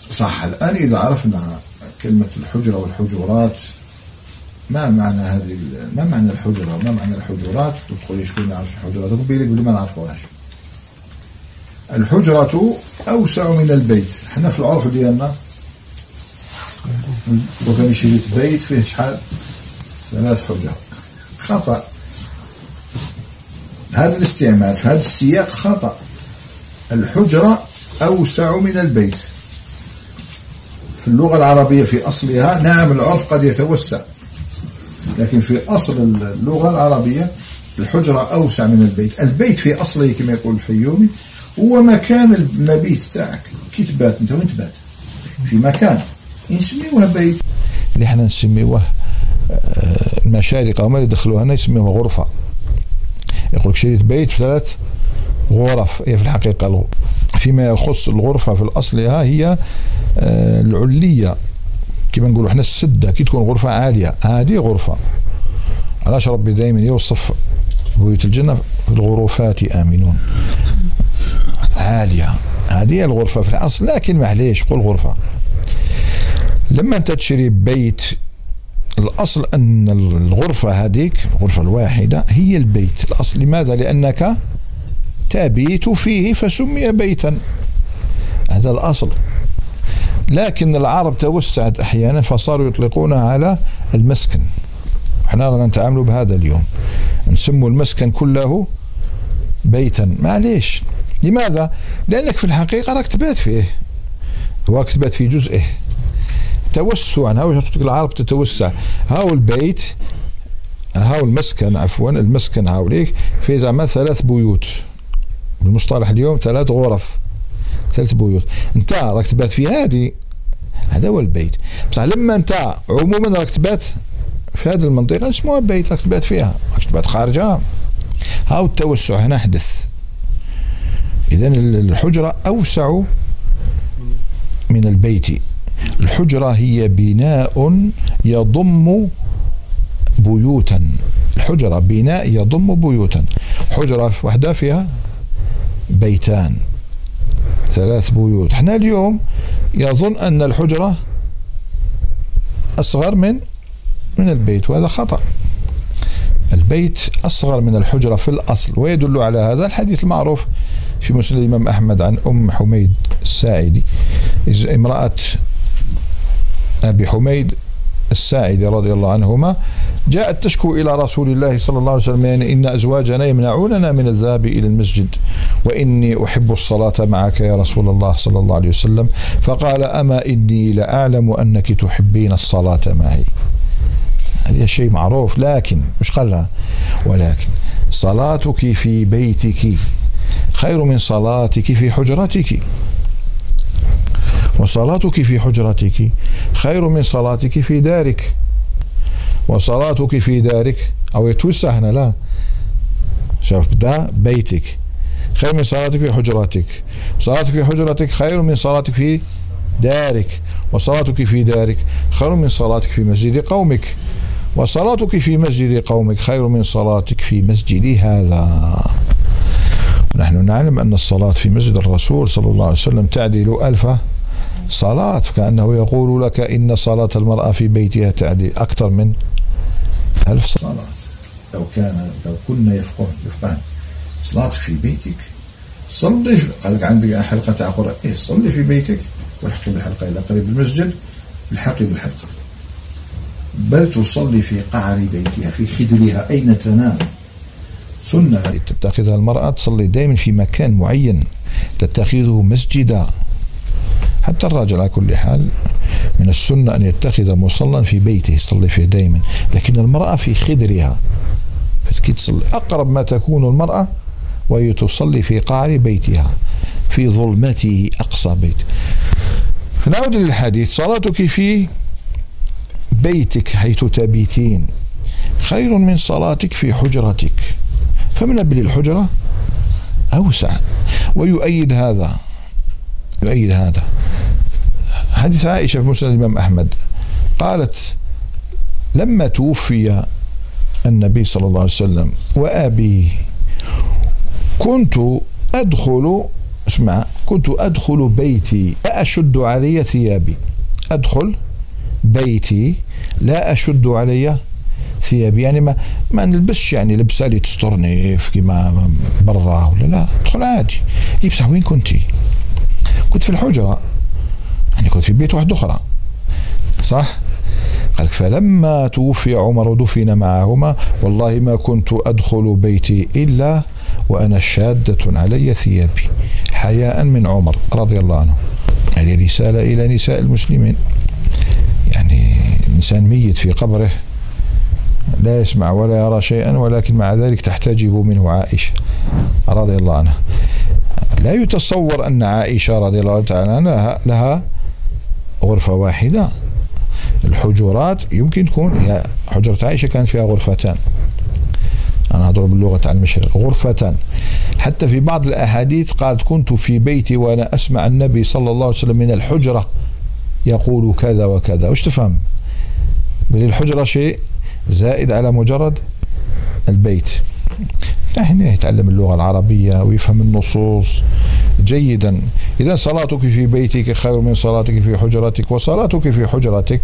صح الآن إذا عرفنا كلمة الحجرة والحجرات ما معنى هذه ما معنى الحجرة؟ وما معنى الحجرات؟ تقول شكون يعرف الحجرات تقول لك ما نعرفوهاش الحجرة أوسع من البيت. إحنا في العرف ديالنا. وكان شريت بيت فيه شحال؟ ثلاث حجر. خطأ. هذا الاستعمال في هذا السياق خطأ. الحجرة أوسع من البيت. في اللغة العربية في أصلها نعم العرف قد يتوسع. لكن في أصل اللغة العربية الحجرة أوسع من البيت. البيت في أصله كما يقول الفيومي هو مكان المبيت تاعك. كي تبات أنت وين تبات؟ في مكان. نسميوه بيت. اللي إحنا نسميوه المشارقة هما اللي دخلوها هنا يسميوه غرفة. يقول لك شريت بيت ثلاث غرف. هي في الحقيقة؟ فيما يخص الغرفة في الأصلها هي آه، العلية كما نقولوا إحنا السدة. كي تكون غرفة عالية هذه غرفة. علاش ربي دائما يوصف بيوت الجنة في الغرفات آمنون؟ عالية. هذه الغرفة في الأصل. لكن معليش قول غرفة. لما أنت تشري بيت الأصل أن الغرفة هذيك الغرفة الواحدة هي البيت. الأصل لماذا؟ لأنك تبيت فيه فسمي بيتا. هذا الأصل. لكن العرب توسعت أحيانا فصاروا يطلقونها على المسكن. إحنا رانا نتعاملوا بهذا اليوم. نسموا المسكن كله بيتا. معليش. لماذا؟ لأنك في الحقيقة راك تبات فيه. راك تبات في جزئه. توسعا هاو العرب تتوسع هاو البيت هاو المسكن عفوا المسكن هاوليك في زعما ثلاث بيوت. بالمصطلح اليوم ثلاث غرف ثلاث بيوت. انت راك تبات في هذه هذا هو البيت. بصح لما انت عموما راك تبات في هذه المنطقة اسمها بيت راك تبات فيها. راك تبات خارجها. هاو التوسع هنا حدث إذا الحجرة أوسع من البيت. الحجرة هي بناء يضم بيوتا. الحجرة بناء يضم بيوتا. حجرة وحدة فيها بيتان. ثلاث بيوت. إحنا اليوم يظن أن الحجرة أصغر من من البيت وهذا خطأ. البيت أصغر من الحجرة في الأصل ويدل على هذا الحديث المعروف في مسلم الإمام أحمد عن أم حميد الساعدي. امرأة أبي حميد الساعدي رضي الله عنهما جاءت تشكو إلى رسول الله صلى الله عليه وسلم يعني إن أزواجنا يمنعوننا من الذهاب إلى المسجد وإني أحب الصلاة معك يا رسول الله صلى الله عليه وسلم. فقال أما إني لأعلم أنك تحبين الصلاة معي. هذا شيء معروف لكن مش قالها؟ ولكن صلاتك في بيتك خير من صلاتك في حجرتك. وصلاتك في حجرتك خير من صلاتك في دارك. وصلاتك في دارك. أو يتوسع هنا لا. شوف ده بيتك. خير من صلاتك في حجرتك. صلاتك في حجرتك خير من صلاتك في دارك. وصلاتك في دارك خير من صلاتك في مسجد قومك. وصلاتك في مسجد قومك خير من صلاتك في مسجد هذا. ونحن نعلم أن الصلاة في مسجد الرسول صلى الله عليه وسلم تعدل ألف صلاة كأنه يقول لك إن صلاة المرأة في بيتها تعدي أكثر من ألف صلاة. لو كان لو كنا يفقه يفقهن صلاتك في بيتك. صلي قال لك عندك حلقة تاع قرآن. إيه صلي في بيتك والحقي بالحلقة. إلى قريب المسجد الحقي بالحلقة. بل تصلي في قعر بيتها في خدرها. أين تنام؟ سنة. تتخذها المرأة تصلي دائما في مكان معين. تتخذه مسجدا. حتى الرجل على كل حال من السنة أن يتخذ مصلى في بيته يصلي فيه دائما لكن المرأة في خدرها. تصلي أقرب ما تكون المرأة وهي تصلي في قعر بيتها في ظلمته أقصى بيت. فنعود للحديث. صلاتك في بيتك حيث تبيتين خير من صلاتك في حجرتك. فمن أبل الحجرة أوسع. ويؤيد هذا يؤيد هذا. حديث عائشة في مسند الإمام أحمد. قالت لما توفي النبي صلى الله عليه وسلم وأبي كنت أدخل اسمع كنت أدخل بيتي لا أشد علي ثيابي. أدخل بيتي لا أشد علي ثيابي. يعني ما ما نلبسش يعني لبسة اللي تسترني في كيما برا ولا لا أدخل عادي. اي بصح وين كنتي؟ كنت في الحجرة. يعني كنت في بيت واحد أخرى. صح؟ قال فلما توفي عمر ودفن معهما والله ما كنت أدخل بيتي إلا وأنا شادة علي ثيابي. حياء من عمر رضي الله عنه. هذه رسالة إلى نساء المسلمين. يعني إنسان ميت في قبره لا يسمع ولا يرى شيئا ولكن مع ذلك تحتجب منه عائشة رضي الله عنها. لا يتصور أن عائشة رضي الله تعالى عنها لها غرفة واحدة. الحجرات يمكن تكون حجرة عائشة كانت فيها غرفتان. أنا أضرب اللغة على المشرق. غرفتان. حتى في بعض الأحاديث قالت كنت في بيتي وأنا أسمع النبي صلى الله عليه وسلم من الحجرة يقول كذا وكذا. وش تفهم؟ الحجرة شيء زائد على مجرد البيت. هنا يتعلم اللغة العربية ويفهم النصوص جيدا. إذا صلاتك في بيتك خير من صلاتك في حجرتك وصلاتك في حجرتك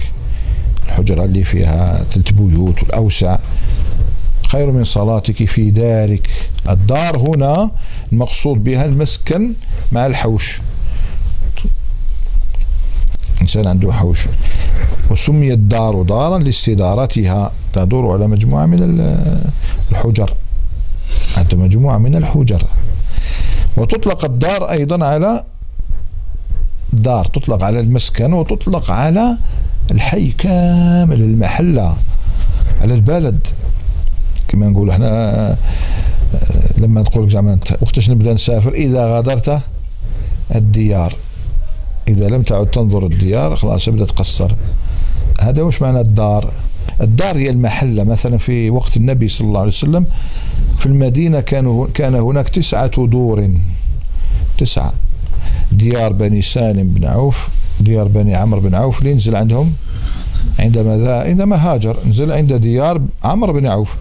الحجرة اللي فيها ثلاث بيوت الأوسع خير من صلاتك في دارك. الدار هنا المقصود بها المسكن مع الحوش. إنسان عنده حوش. وسميت الدار دارا لاستدارتها. تدور على مجموعة من الحجر. حتى مجموعة من الحجر. وتطلق الدار أيضا على دار تطلق على المسكن وتطلق على الحي كامل المحلة على البلد. كما نقول إحنا لما تقول زعما وقتاش نبدأ نسافر؟ إذا غادرت الديار. إذا لم تعد تنظر الديار خلاص ابدأ تقصر. هذا وش معنى الدار؟ الدار هي المحلة. مثلا في وقت النبي صلى الله عليه وسلم في المدينة كانوا كان هناك تسعة دور. تسعة. ديار بني سالم بن عوف ديار بني عمرو بن عوف اللي نزل عندهم. عندما ذا عندما هاجر نزل عند ديار عمرو بن عوف.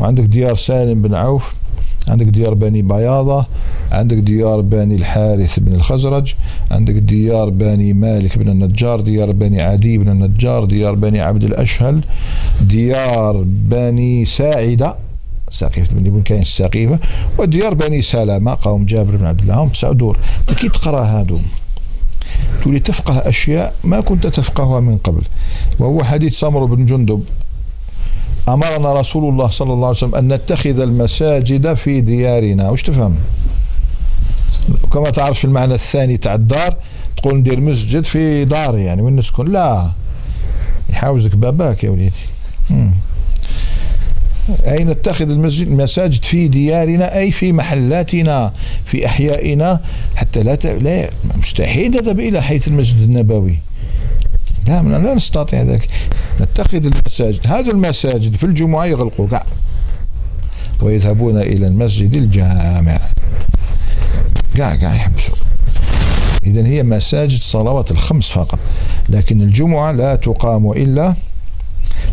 وعندك ديار سالم بن عوف. عندك ديار بني بياضة عندك ديار بني الحارث بن الخزرج عندك ديار بني مالك بن النجار ديار بني عدي بن النجار ديار بني عبد الأشهل ديار بني ساعدة ساقيفة بن بن كاين الساقيفة وديار بني سلامة قوم جابر بن عبد الله هم تسع دور. كي تقرأ هادو تولي تفقه أشياء ما كنت تفقهها من قبل. وهو حديث سمر بن جندب. أمرنا رسول الله صلى الله عليه وسلم أن نتخذ المساجد في ديارنا. وش تفهم؟ كما تعرف المعنى الثاني تاع الدار تقول ندير مسجد في داري يعني وين نسكن؟ لا. يحاوزك باباك يا وليدي. أي نتخذ المسجد المساجد في ديارنا أي في محلاتنا في أحيائنا حتى لا لا مستحيل نذهب إلى حيث المسجد النبوي. لا لا نستطيع ذلك. نتخذ المساجد. هذه المساجد في الجمعة يغلقوا. كاع ويذهبون إلى المسجد الجامع. كاع كاع يحبسوا. إذا هي مساجد صلوات الخمس فقط. لكن الجمعة لا تقام إلا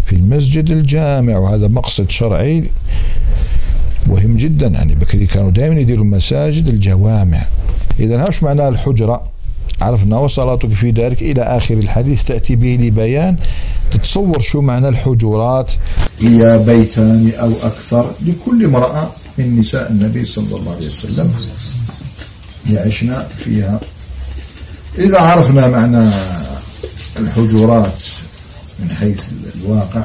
في المسجد الجامع. وهذا مقصد شرعي مهم جدا. يعني بكري كانوا دائما يديروا مساجد الجوامع. إذا هاش معنى الحجرة؟ عرفنا وصلاتك في دارك إلى آخر الحديث. تأتي به لبيان. تتصور شو معنى الحجرات هي بيتان أو أكثر لكل امرأة من نساء النبي صلى الله عليه وسلم يعشنا فيها. إذا عرفنا معنى الحجرات من حيث الواقع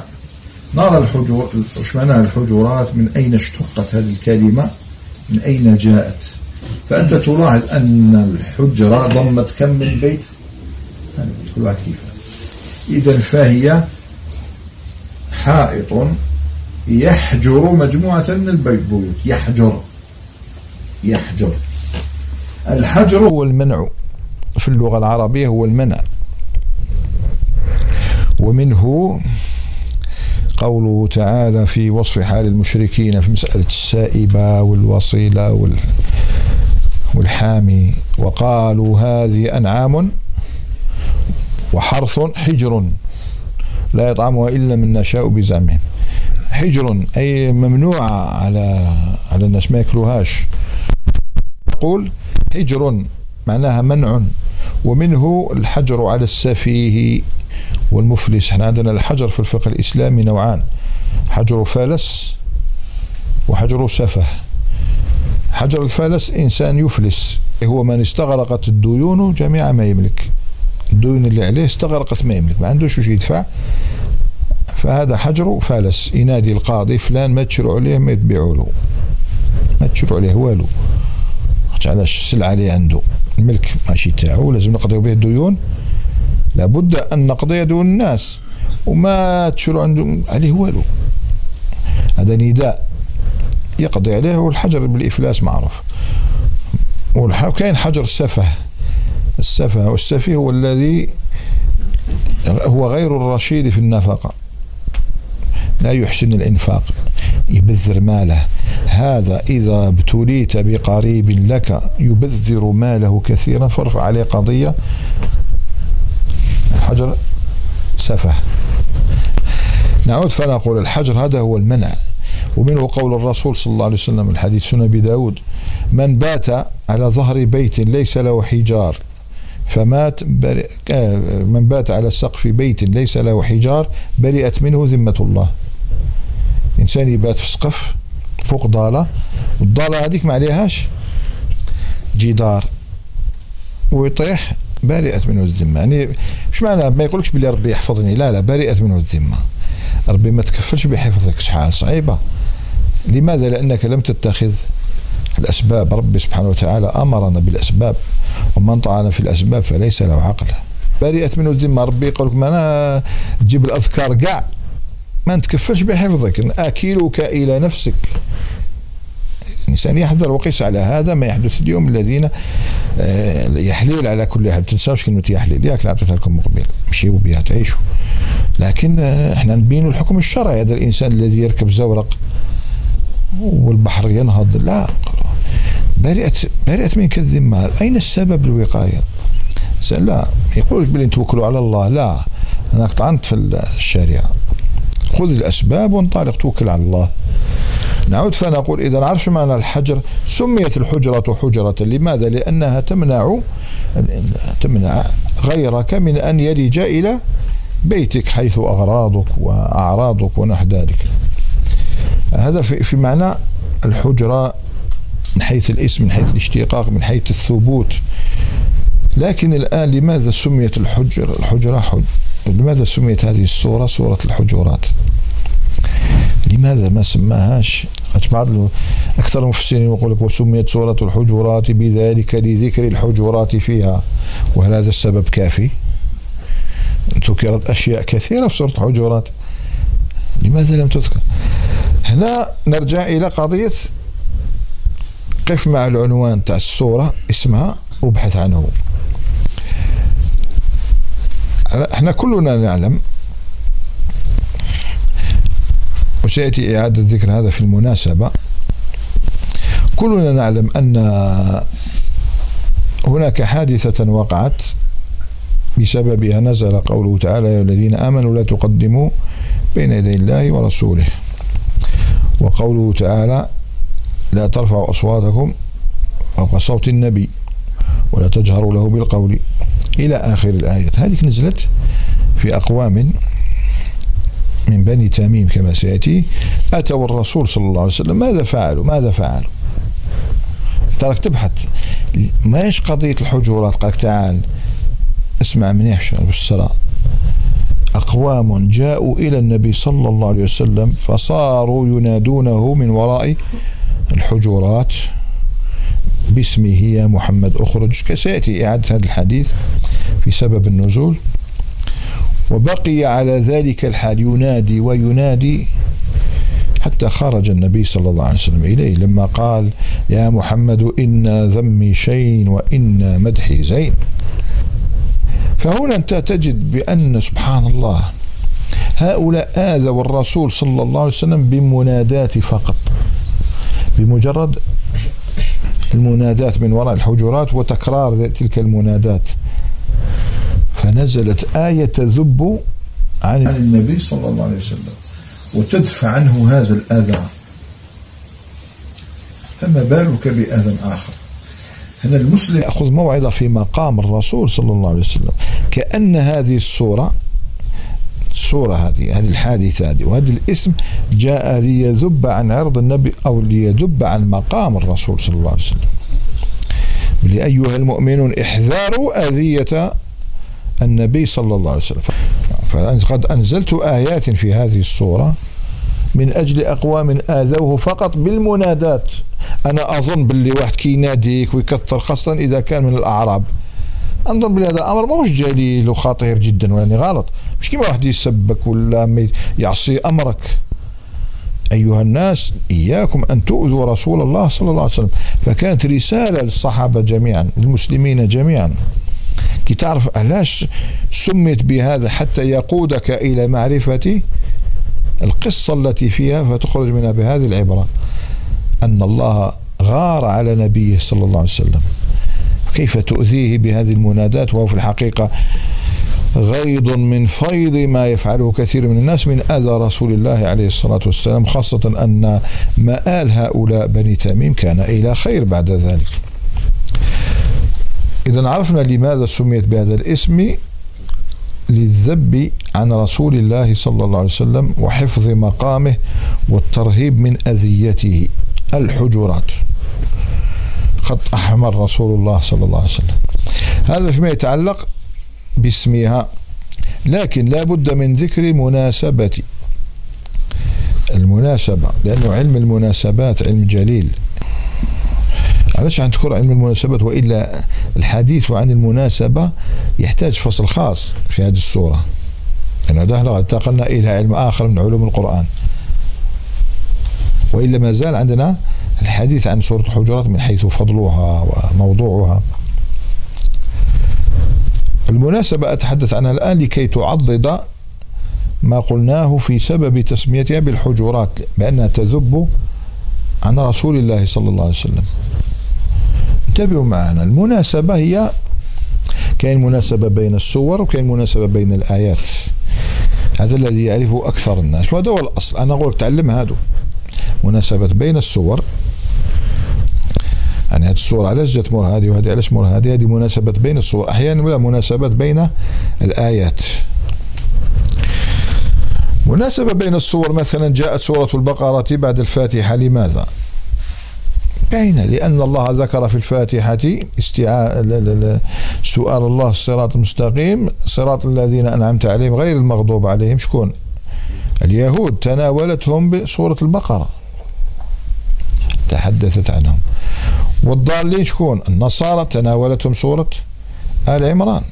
نرى الحجور وش معناها الحجرات من أين اشتقت هذه الكلمة؟ من أين جاءت؟ فأنت تلاحظ أن الحجرة ضمت كم من بيت؟ كل واحد كيف؟ إذا فهي حائط يحجر مجموعة من البيوت يحجر. يحجر. الحجر هو المنع في اللغة العربية هو المنع. ومنه قوله تعالى في وصف حال المشركين في مسألة السائبة والوصيلة والحامي وقالوا هذه أنعام وحرث حجر لا يطعمها إلا من نشاء بزعمهم. حجر أي ممنوعة على على الناس ما يأكلوهاش. يقول حجر معناها منع ومنه الحجر على السفيه والمفلس. إحنا عندنا الحجر في الفقه الإسلامي نوعان حجر فلس وحجر سفه. حجر الفلس إنسان يفلس. هو من استغرقت الديون جميع ما يملك. الديون اللي عليه استغرقت ما يملك ما عندوش وش يدفع. فهذا حجر فالس ينادي القاضي فلان ما تشروا عليه ما يتبيعوا له. ما تشروا عليه والو. علاش السلعة اللي عنده؟ الملك ماشي تاعو لازم نقضيو به الديون. لابد أن نقضي ديون الناس. وما تشروا عنده عليه والو. هذا نداء. يقضي عليه والحجر بالإفلاس معروف. وكاين حجر السفه. السفه والسفيه هو الذي هو غير الرشيد في النفقة. لا يحسن الإنفاق. يبذر ماله. هذا إذا ابتليت بقريب لك يبذر ماله كثيرا فارفع عليه قضية. الحجر سفه. نعود فنقول الحجر هذا هو المنع. ومنه قول الرسول صلى الله عليه وسلم الحديث سنة بداود من بات على ظهر بيت ليس له حجار فمات برئ من بات على سقف بيت ليس له حجار برئت منه ذمة الله. إنسان يبات في سقف فوق ضالة والضالة هذيك ما عليهاش جدار ويطيح برئت منه الذمة. يعني مش معنى ما يقولكش بلي ربي يحفظني لا لا برئت منه الذمة. ربي ما تكفلش بحفظك شحال صعيبة. لماذا؟ لأنك لم تتخذ الأسباب. ربي سبحانه وتعالى أمرنا بالأسباب ومن طعن في الأسباب فليس له عقل. برئت منه الذمة. ربي يقول لك ما أنا تجيب الأذكار كاع ما نتكفلش بحفظك. آكلك إلى نفسك. الإنسان يحذر وقيس على هذا ما يحدث اليوم. الذين آه، يحليل على كل حال. تنساوش كلمة يحليل. ياك أعطيتها لكم مقبل. مشيوا بها تعيشوا لكن آه، إحنا نبين الحكم الشرعي. هذا الإنسان الذي يركب زورق والبحر ينهض. لا. برئت برئت منك الذمة أين السبب الوقاية لا. يقول لك بلي على الله. لا. أنا طعنت في الشريعة. خذ الأسباب وانطلق. توكل على الله. نعود فنقول إذا عرف معنى الحجر. سميت الحجرة حجرة. لماذا؟ لأنها تمنع تمنع غيرك من أن يلج إلى بيتك حيث أغراضك وأعراضك ونحو ذلك. هذا في, في معنى الحجرة من حيث الاسم من حيث الاشتقاق من حيث الثبوت. لكن الآن لماذا سميت الحجر الحجرة حج؟ لماذا سميت هذه السورة سورة الحجرات؟ لماذا ما سماهاش؟ بعض أكثر المفسرين يقول لك وسميت سورة الحجرات بذلك لذكر الحجرات فيها. وهل هذا السبب كافي؟ ذكرت أشياء كثيرة في سورة الحجرات. لماذا لم تذكر؟ هنا نرجع إلى قضية قف مع العنوان تاع السورة اسمها وابحث عنه. إحنا كلنا نعلم وسيأتي إعادة ذكر هذا في المناسبة. كلنا نعلم أن هناك حادثة وقعت بسببها نزل قوله تعالى يا الذين آمنوا لا تقدموا بين يدي الله ورسوله. وقوله تعالى لا ترفعوا أصواتكم فوق صوت النبي ولا تجهروا له بالقول إلى آخر الآيات. هذه نزلت في أقوام من بني تميم كما سيأتي. أتوا الرسول صلى الله عليه وسلم. ماذا فعلوا؟ ماذا فعلوا؟ تراك تبحث. ماش قضية الحجرات قالك تعال اسمع منيح شو السراء أقوام جاءوا إلى النبي صلى الله عليه وسلم فصاروا ينادونه من وراء الحجرات باسمه يا محمد أخرج. سيأتي إعادة هذا الحديث في سبب النزول. وبقي على ذلك الحال ينادي وينادي حتى خرج النبي صلى الله عليه وسلم إليه لما قال يا محمد إن ذمي شين وإن مدحي زين. فهنا أنت تجد بأن سبحان الله هؤلاء آذوا الرسول صلى الله عليه وسلم بمنادات فقط. بمجرد المنادات من وراء الحجرات وتكرار تلك المنادات. فنزلت آية تذب عن النبي صلى الله عليه وسلم وتدفع عنه هذا الأذى فما بالك بأذى آخر؟ هنا المسلم يأخذ موعظة في مقام الرسول صلى الله عليه وسلم. كأن هذه الصورة الصورة هذه هذه الحادثة هذه وهذا الاسم جاء ليذب عن عرض النبي أو ليذب عن مقام الرسول صلى الله عليه وسلم. لأيها المؤمنون احذروا أذية النبي صلى الله عليه وسلم. فقد أنزلت آيات في هذه الصورة من أجل أقوام آذوه فقط بالمنادات. أنا أظن باللي واحد كي يناديك ويكثر خاصة إذا كان من الأعراب. أنظن بلي هذا الامر ماهوش جليل وخطير جدا ولا غلط. مش كيما واحد يسبك ولا يعصي أمرك. أيها الناس إياكم أن تؤذوا رسول الله صلى الله عليه وسلم. فكانت رسالة للصحابة جميعا للمسلمين جميعا. كي تعرف علاش سميت بهذا حتى يقودك إلى معرفه القصة التي فيها فتخرج منها بهذه العبرة. أن الله غار على نبيه صلى الله عليه وسلم. كيف تؤذيه بهذه المنادات؟ وهو في الحقيقة غيض من فيض ما يفعله كثير من الناس من أذى رسول الله عليه الصلاة والسلام خاصة أن مآل هؤلاء بني تميم كان إلى خير بعد ذلك. إذا عرفنا لماذا سميت بهذا الاسم للذب عن رسول الله صلى الله عليه وسلم وحفظ مقامه والترهيب من أذيته. الحجرات. خط أحمر رسول الله صلى الله عليه وسلم. هذا فيما يتعلق باسمها لكن لا بد من ذكر مناسبة. المناسبة لأنه علم المناسبات علم جليل. علاش نذكر علم المناسبات وإلا الحديث عن المناسبة يحتاج فصل خاص في هذه الصورة؟ لأن هذا انتقلنا إلى علم آخر من علوم القرآن. وإلا ما زال عندنا الحديث عن سورة الحجرات من حيث فضلها وموضوعها. بالمناسبة أتحدث عنها الآن لكي تعضد ما قلناه في سبب تسميتها بالحجرات بأنها تذب عن رسول الله صلى الله عليه وسلم. انتبهوا معنا المناسبة هي كاين مناسبة بين السور وكاين مناسبة بين الآيات. هذا الذي يعرفه أكثر الناس. وهذا هو الأصل. أنا أقول لك تعلم هذا مناسبة بين السور يعني هذه السورة علاش جات مور هذه وهذه علاش مور هذه هذه مناسبة بين السور. أحيانا ولا مناسبات بين الآيات. مناسبة بين الصور مثلا جاءت سورة البقرة بعد الفاتحة لماذا؟ باينة لأن الله ذكر في الفاتحة استعاء سؤال الله الصراط المستقيم صراط الذين أنعمت عليهم غير المغضوب عليهم. شكون؟ اليهود تناولتهم بسورة البقرة. تحدثت عنهم. والضالين شكون؟ النصارى تناولتهم سورة آل عمران.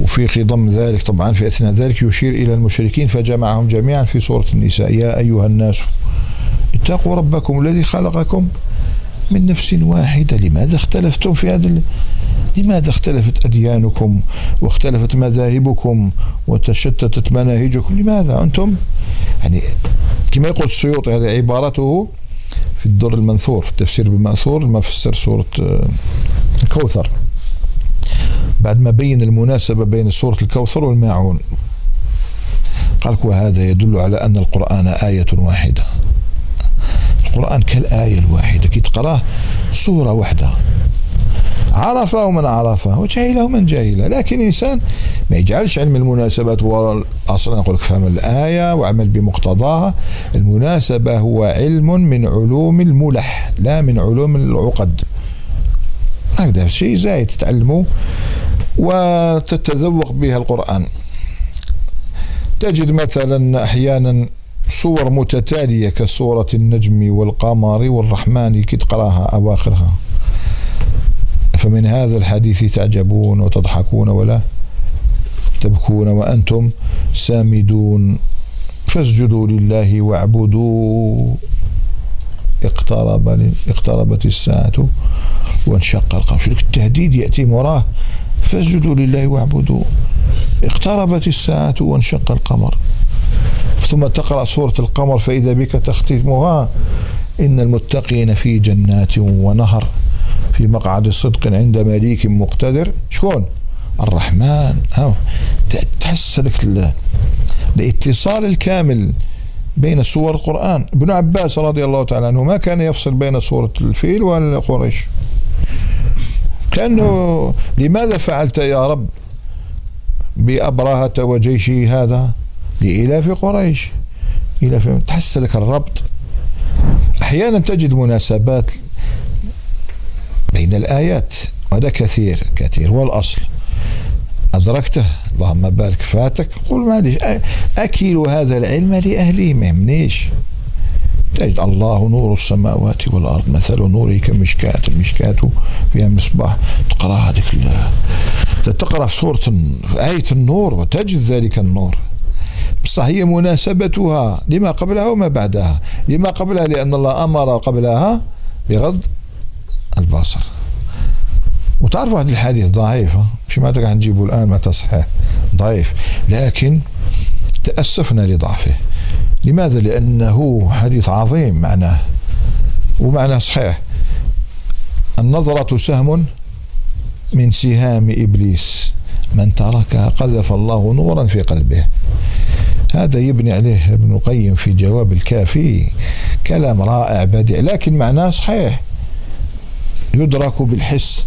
وفي خضم ذلك طبعا في أثناء ذلك يشير إلى المشركين فجمعهم جميعا في سورة النساء. يا أيها الناس اتقوا ربكم الذي خلقكم من نفس واحدة. لماذا اختلفتم في هذا لماذا اختلفت أديانكم واختلفت مذاهبكم وتشتتت مناهجكم؟ لماذا أنتم؟ يعني كما يقول السيوطي هذه عبارته في الدر المنثور في التفسير بالمأثور لما فسر سورة آه، الكوثر. بعد ما بين المناسبة بين سورة الكوثر والماعون قال وهذا يدل على أن القرآن آية واحدة. القرآن كالآية الواحدة كي تقرأه سورة واحدة عرفة من عرفة وجهله من جهله لكن الإنسان ما يجعلش علم المناسبات هو أصلا يقول لك فهم الآية وعمل بمقتضاها. المناسبة هو علم من علوم الملح لا من علوم العقد. هكذا شيء زايد تتعلمه وتتذوق به القرآن. تجد مثلا أحيانا صور متتالية كصورة النجم والقمر والرحمن كي تقراها أواخرها. فمن هذا الحديث تعجبون وتضحكون ولا تبكون وأنتم سامدون. فاسجدوا لله واعبدوا. اقترب اقتربت الساعة وانشق القمر. شو التهديد يأتي مراه. فاسجدوا لله واعبدوا. اقتربت الساعة وانشق القمر. ثم تقرأ سورة القمر فإذا بك تختمها إن المتقين في جنات ونهر في مقعد صدق عند مليك مقتدر. شكون الرحمن. تحس هذاك الاتصال الكامل بين سور القرآن. ابن عباس رضي الله تعالى عنه ما كان يفصل بين سورة الفيل والقريش كأنه لماذا فعلت يا رب بأبرهة وجيشه هذا؟ لإلاف قريش. إلاف تحس لك الربط. أحيانا تجد مناسبات بين الآيات وهذا كثير كثير. هو الأصل أدركته. اللهم بارك فاتك. قل معليش أكل هذا العلم لأهله ما يهمنيش. تجد الله نور السماوات والأرض مثل نوره كمشكاة. المشكاة فيها مصباح. تقرأ هذيك تقرأ في سورة في آية النور وتجد ذلك النور. هي مناسبتها لما قبلها وما بعدها. لما قبلها لأن الله أمر قبلها بغض البصر. وتعرفوا هذا الحديث ضعيف مش ما راح نجيبه الآن ما تصحيح. ضعيف. لكن تأسفنا لضعفه. لماذا؟ لأنه حديث عظيم معناه. ومعناه صحيح. النظرة سهم من سهام إبليس. من تركها قذف الله نورا في قلبه. هذا يبني عليه ابن القيم في جواب الكافي. كلام رائع بديع لكن معناه صحيح. يدرك بالحس.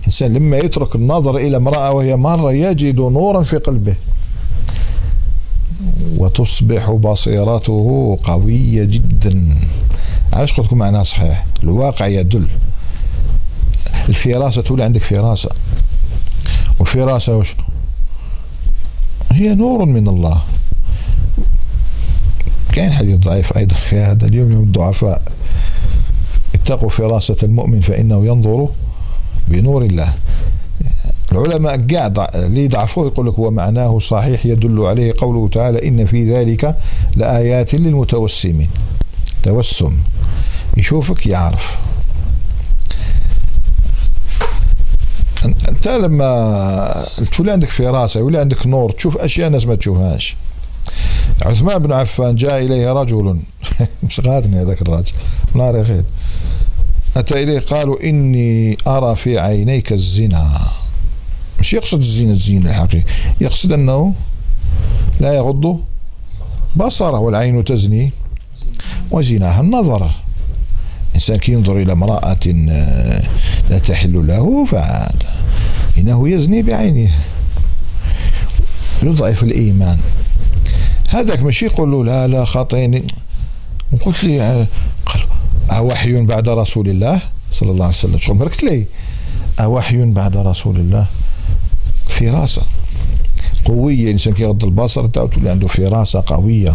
الإنسان لما يترك النظر إلى امرأة وهي مرة يجد نورا في قلبه. وتصبح بصيرته قوية جدا. علاش قلت لكم معناها صحيح؟ الواقع يدل. الفراسة تولي عندك فراسة. والفراسة وشنو؟ هي نور من الله. كاين حديث ضعيف أيضا في هذا. اليوم يوم الضعفاء اتقوا فراسة المؤمن فإنه ينظر بنور الله. العلماء قاعد اللي يضعفوه يقول لك هو معناه صحيح يدل عليه قوله تعالى إن في ذلك لآيات للمتوسمين. توسم. يشوفك يعرف. انت لما تولي عندك فراسه يولي عندك نور تشوف أشياء الناس ما تشوفهاش. عثمان بن عفان جاء إليه رجل. مش غادني هذاك الرجل نار يا أتى إليه قالوا إني أرى في عينيك الزنا. مش يقصد الزنا الزنا الحقيقي. يقصد أنه لا يغض بصره والعين تزني وزناها. النظر. الإنسان كي ينظر إلى امرأة آه، لا تحل له فعاد إنه يزني بعينه. يضعف الإيمان. هذاك ماشي يقول له لا لا خاطيني قلت لي آه، قال أوحي بعد رسول الله صلى الله عليه وسلم. شغل مركت لي. أوحي بعد رسول الله. فراسة. قوية الإنسان كيغض البصر تولي عنده فراسة قوية.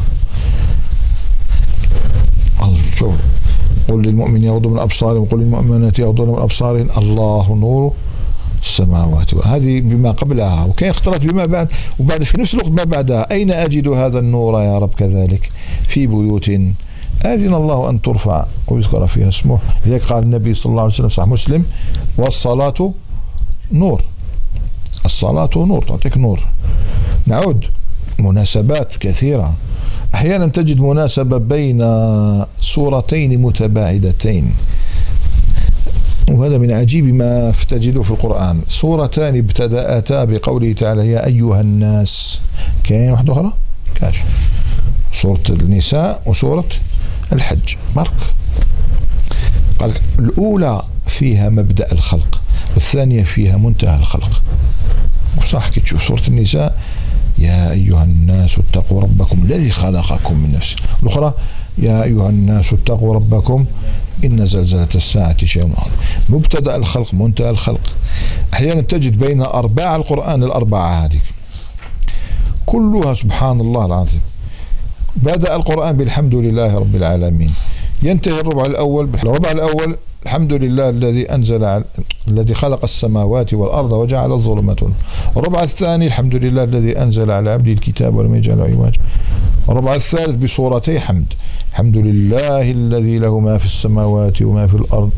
قل للمؤمن يغضوا من أبصارهم وقل للمؤمنات يغضون من أبصارهم. الله نور السماوات هذه بما قبلها وكان اختلط بما بعد وبعد في نفس الوقت ما بعدها. أين أجد هذا النور يا رب كذلك؟ في بيوت أذن الله أن ترفع ويذكر فيها اسمه. لذلك قال النبي صلى الله عليه وسلم صح مسلم والصلاة نور. الصلاة نور تعطيك نور. نعود. مناسبات كثيرة. أحيانا تجد مناسبة بين صورتين متباعدتين. وهذا من عجيب ما تجده في القرآن. سورتان ابتدأتا بقوله تعالى يا أيها الناس. كاين واحدة أخرى؟ كاش. سورة النساء وسورة الحج. برك قال الأولى فيها مبدأ الخلق والثانية فيها منتهى الخلق. وصح كي تشوف سورة النساء يا أيها الناس اتقوا ربكم الذي خلقكم من نفس. الأخرى يا أيها الناس اتقوا ربكم إن زلزلة الساعة شيء عظيم. مبتدأ الخلق منتهى الخلق. أحيانا تجد بين أرباع القرآن الأربعة هذه. كلها سبحان الله العظيم. بدأ القرآن بالحمد لله رب العالمين. ينتهي الربع الأول الربع الأول الحمد لله الذي أنزل على الذي خلق السماوات والأرض وجعل الظلمات الربع الثاني الحمد لله الذي أنزل على عبده الكتاب ولم يجعل عوجا الربع الثالث بصورتي حمد. الحمد لله الذي له ما في السماوات وما في الأرض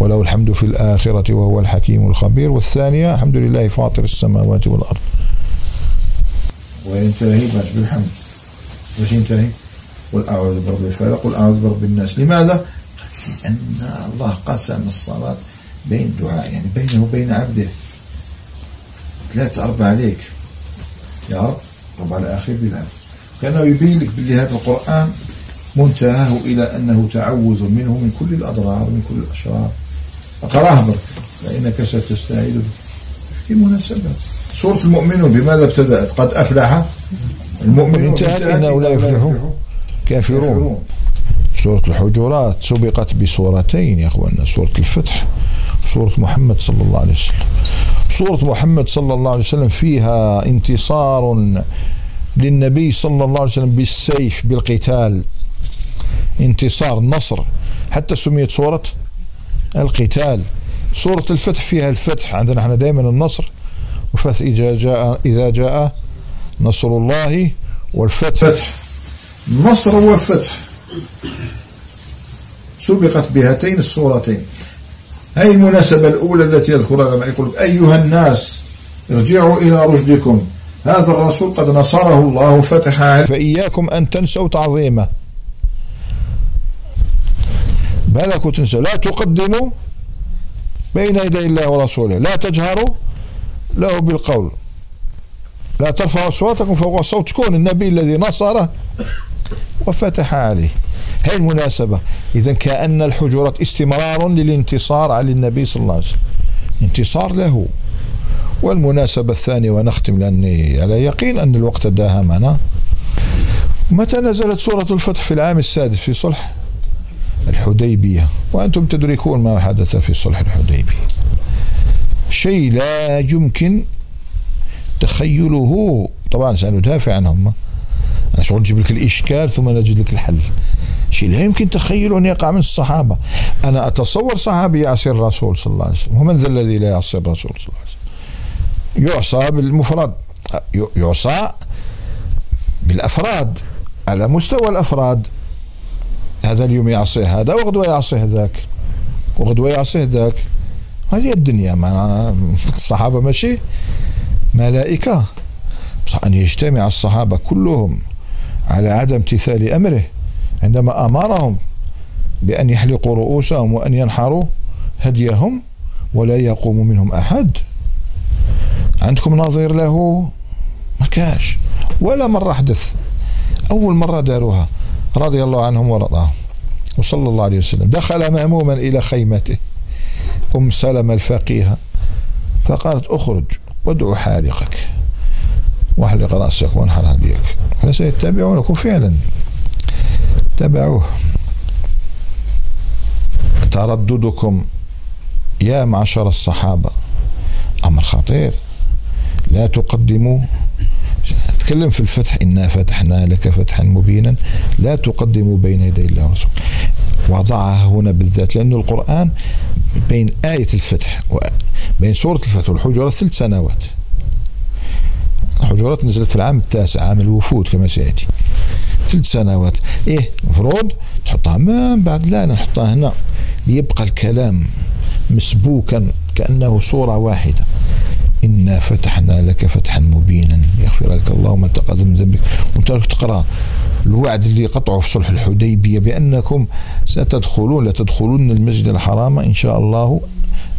وله الحمد في الآخرة وهو الحكيم الخبير. والثانية الحمد لله فاطر السماوات والأرض. وينتهي باش بالحمد باش ينتهي قل أعوذ برب الفلق قل أعوذ برب الناس. لماذا؟ لأن الله قسم الصلاة بين دعاء يعني بينه وبين عبده. ثلاثة أربعة عليك. يا رب رب على آخر بالعبد كانه يبين لك بلي هذا القرآن منتهاه إلى أنه تعوذ منه من كل الأضرار من كل الأشرار. اقراه برك فإنك ستستعيد في مناسبة. سورة المؤمنون بماذا ابتدأت؟ قد أفلح المؤمنون انتهت إنه لا يفلح كافرون. سورة الحجرات سبقت بسورتين يا أخوانا سورة الفتح سورة محمد صلى الله عليه وسلم. سورة محمد صلى الله عليه وسلم فيها انتصار للنبي صلى الله عليه وسلم بالسيف بالقتال. انتصار نصر. حتى سميت سورة القتال. سورة الفتح فيها الفتح. عندنا إحنا دائما النصر. وفتح إذا جاء إذا جاء نصر الله والفتح. فتح نصر وفتح. سبقت بهاتين الصورتين. هاي المناسبة الأولى التي يذكرها لما يقول أيها الناس ارجعوا إلى رشدكم. هذا الرسول قد نصره الله فتح فإياكم أن تنسوا تعظيمه. بالك تنسى لا تقدموا بين يدي الله ورسوله. لا تجهروا له بالقول. لا ترفعوا أصواتكم فوق صوت كون النبي الذي نصره وفتح عليه. هي المناسبة. إذا كأن الحجرات استمرار للانتصار على النبي صلى الله عليه وسلم. انتصار له. والمناسبة الثانية ونختم لأني على يقين أن الوقت داهمنا. متى نزلت سورة الفتح في العام السادس في صلح الحديبية؟ وأنتم تدركون ما حدث في صلح الحديبية. شيء لا يمكن تخيله. طبعا سندافع عنهم. شغل نجيب لك الإشكال ثم نجد لك الحل. شيء لا يمكن تخيله أن يقع من الصحابة. أنا أتصور صحابي يعصي الرسول صلى الله عليه وسلم. ومن ذا الذي لا يعصي الرسول صلى الله عليه وسلم؟ يعصى بالمفرد. يعصى بالأفراد. على مستوى الأفراد. هذا اليوم يعصي هذا وغدوة يعصي ذاك. وغدوة يعصي ذاك. هذه الدنيا ما الصحابة ماشي؟ ملائكة. بصح أن يجتمع الصحابة كلهم. على عدم امتثال أمره عندما أمرهم بأن يحلقوا رؤوسهم وأن ينحروا هديهم ولا يقوم منهم أحد. عندكم نظير له؟ ما كاش. ولا مرة حدث أول مرة داروها. رضي الله عنهم ورضاهم. وصلى الله عليه وسلم. دخل مهموما إلى خيمته. أم سلمة الفقيهة. فقالت اخرج وادعو حالقك واحلق رأسك وانحر هديك. فسيتبعونكم فعلا. تبعوه ترددكم. يا معشر الصحابة. أمر خطير. لا تقدموا. تكلم في الفتح. إنا فتحنا لك فتحا مبينا. لا تقدموا بين يدي الله ورسوله. وضعها هنا بالذات لأن القرآن بين آية الفتح بين سورة الفتح والحجرات ثلاث سنوات. الحجرات نزلت في العام التاسع عام الوفود كما سيأتي. ثلاث سنوات. إيه المفروض تحطها من بعد لا نحطها هنا. ليبقى الكلام مسبوكا كأنه صورة واحدة. إنا فتحنا لك فتحا مبينا. يغفر لك الله ما تقدم من ذنبك. وأنت تقرأ الوعد اللي قطعه في صلح الحديبية بأنكم ستدخلون لتدخلون المسجد الحرام إن شاء الله.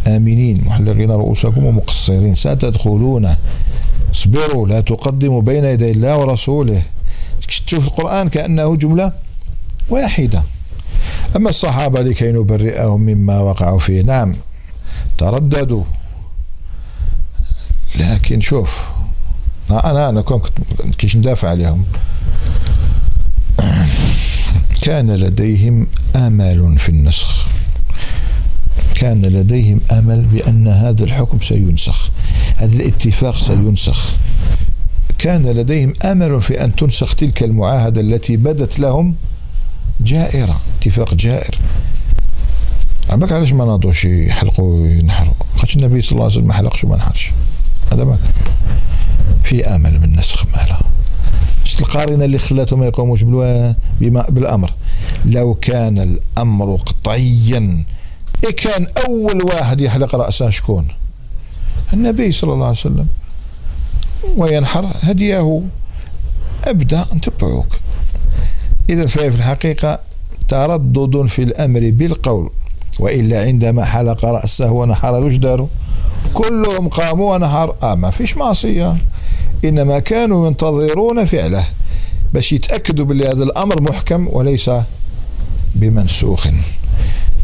آمنين. محلقين رؤوسكم ومقصرين. ستدخلونه اصبروا لا تقدموا بين يدي الله ورسوله. تشوف القرآن كأنه جملة واحدة. أما الصحابة لكي نبرئهم مما وقعوا فيه نعم ترددوا. لكن شوف أنا أنا كنت كيش ندافع عليهم. كان لديهم امل في النسخ. كان لديهم آمل بأن هذا الحكم سينسخ. هذا الاتفاق سينسخ. كان لديهم أمل في أن تنسخ تلك المعاهدة التي بدت لهم جائرة اتفاق جائر. عمرك علاش ما ناضوش يحلقوا وينحروا خاطر النبي صلى الله عليه وسلم ما حلقش وما نحرش هذا ما كان في أمل من النسخ مالا القارنه اللي خلاتهم ما يقوموش بالأمر. لو كان الأمر قطعيا إيه كان أول واحد يحلق رأسه شكون؟ النبي صلى الله عليه وسلم. وينحر هديه. أبدأ نتبعوك إذا فهي في الحقيقة تردد في الأمر بالقول وإلا عندما حلق رأسه ونحر وش داروا كلهم قاموا ونحر. آه ما فيش معصية. إنما كانوا ينتظرون فعله. باش يتأكدوا بلي هذا الأمر محكم وليس بمنسوخ.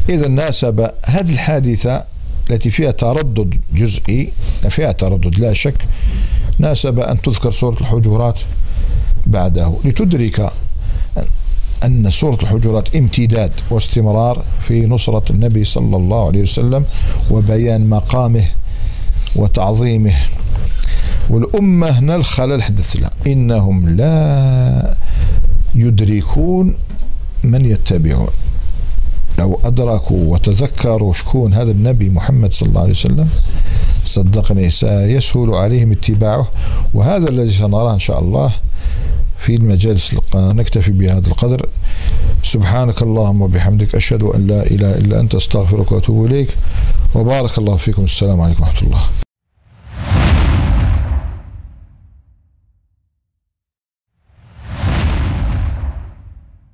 إذا ناسب هذه الحادثة التي فيها تردد جزئي فيها تردد لا شك ناسب أن تذكر سورة الحجرات بعده. لتدرك أن سورة الحجرات امتداد واستمرار في نصرة النبي صلى الله عليه وسلم وبيان مقامه وتعظيمه. والأمة هنا الخلل حدث لها. إنهم لا يدركون من يتبعون. لو أدركوا وتذكروا شكون هذا النبي محمد صلى الله عليه وسلم؟ صدقني سيسهل عليهم اتباعه. وهذا الذي سنراه إن شاء الله في المجالس نكتفي بهذا القدر. سبحانك اللهم وبحمدك أشهد أن لا إله إلا أنت أستغفرك وأتوب إليك. وبارك الله فيكم. السلام عليكم ورحمة الله.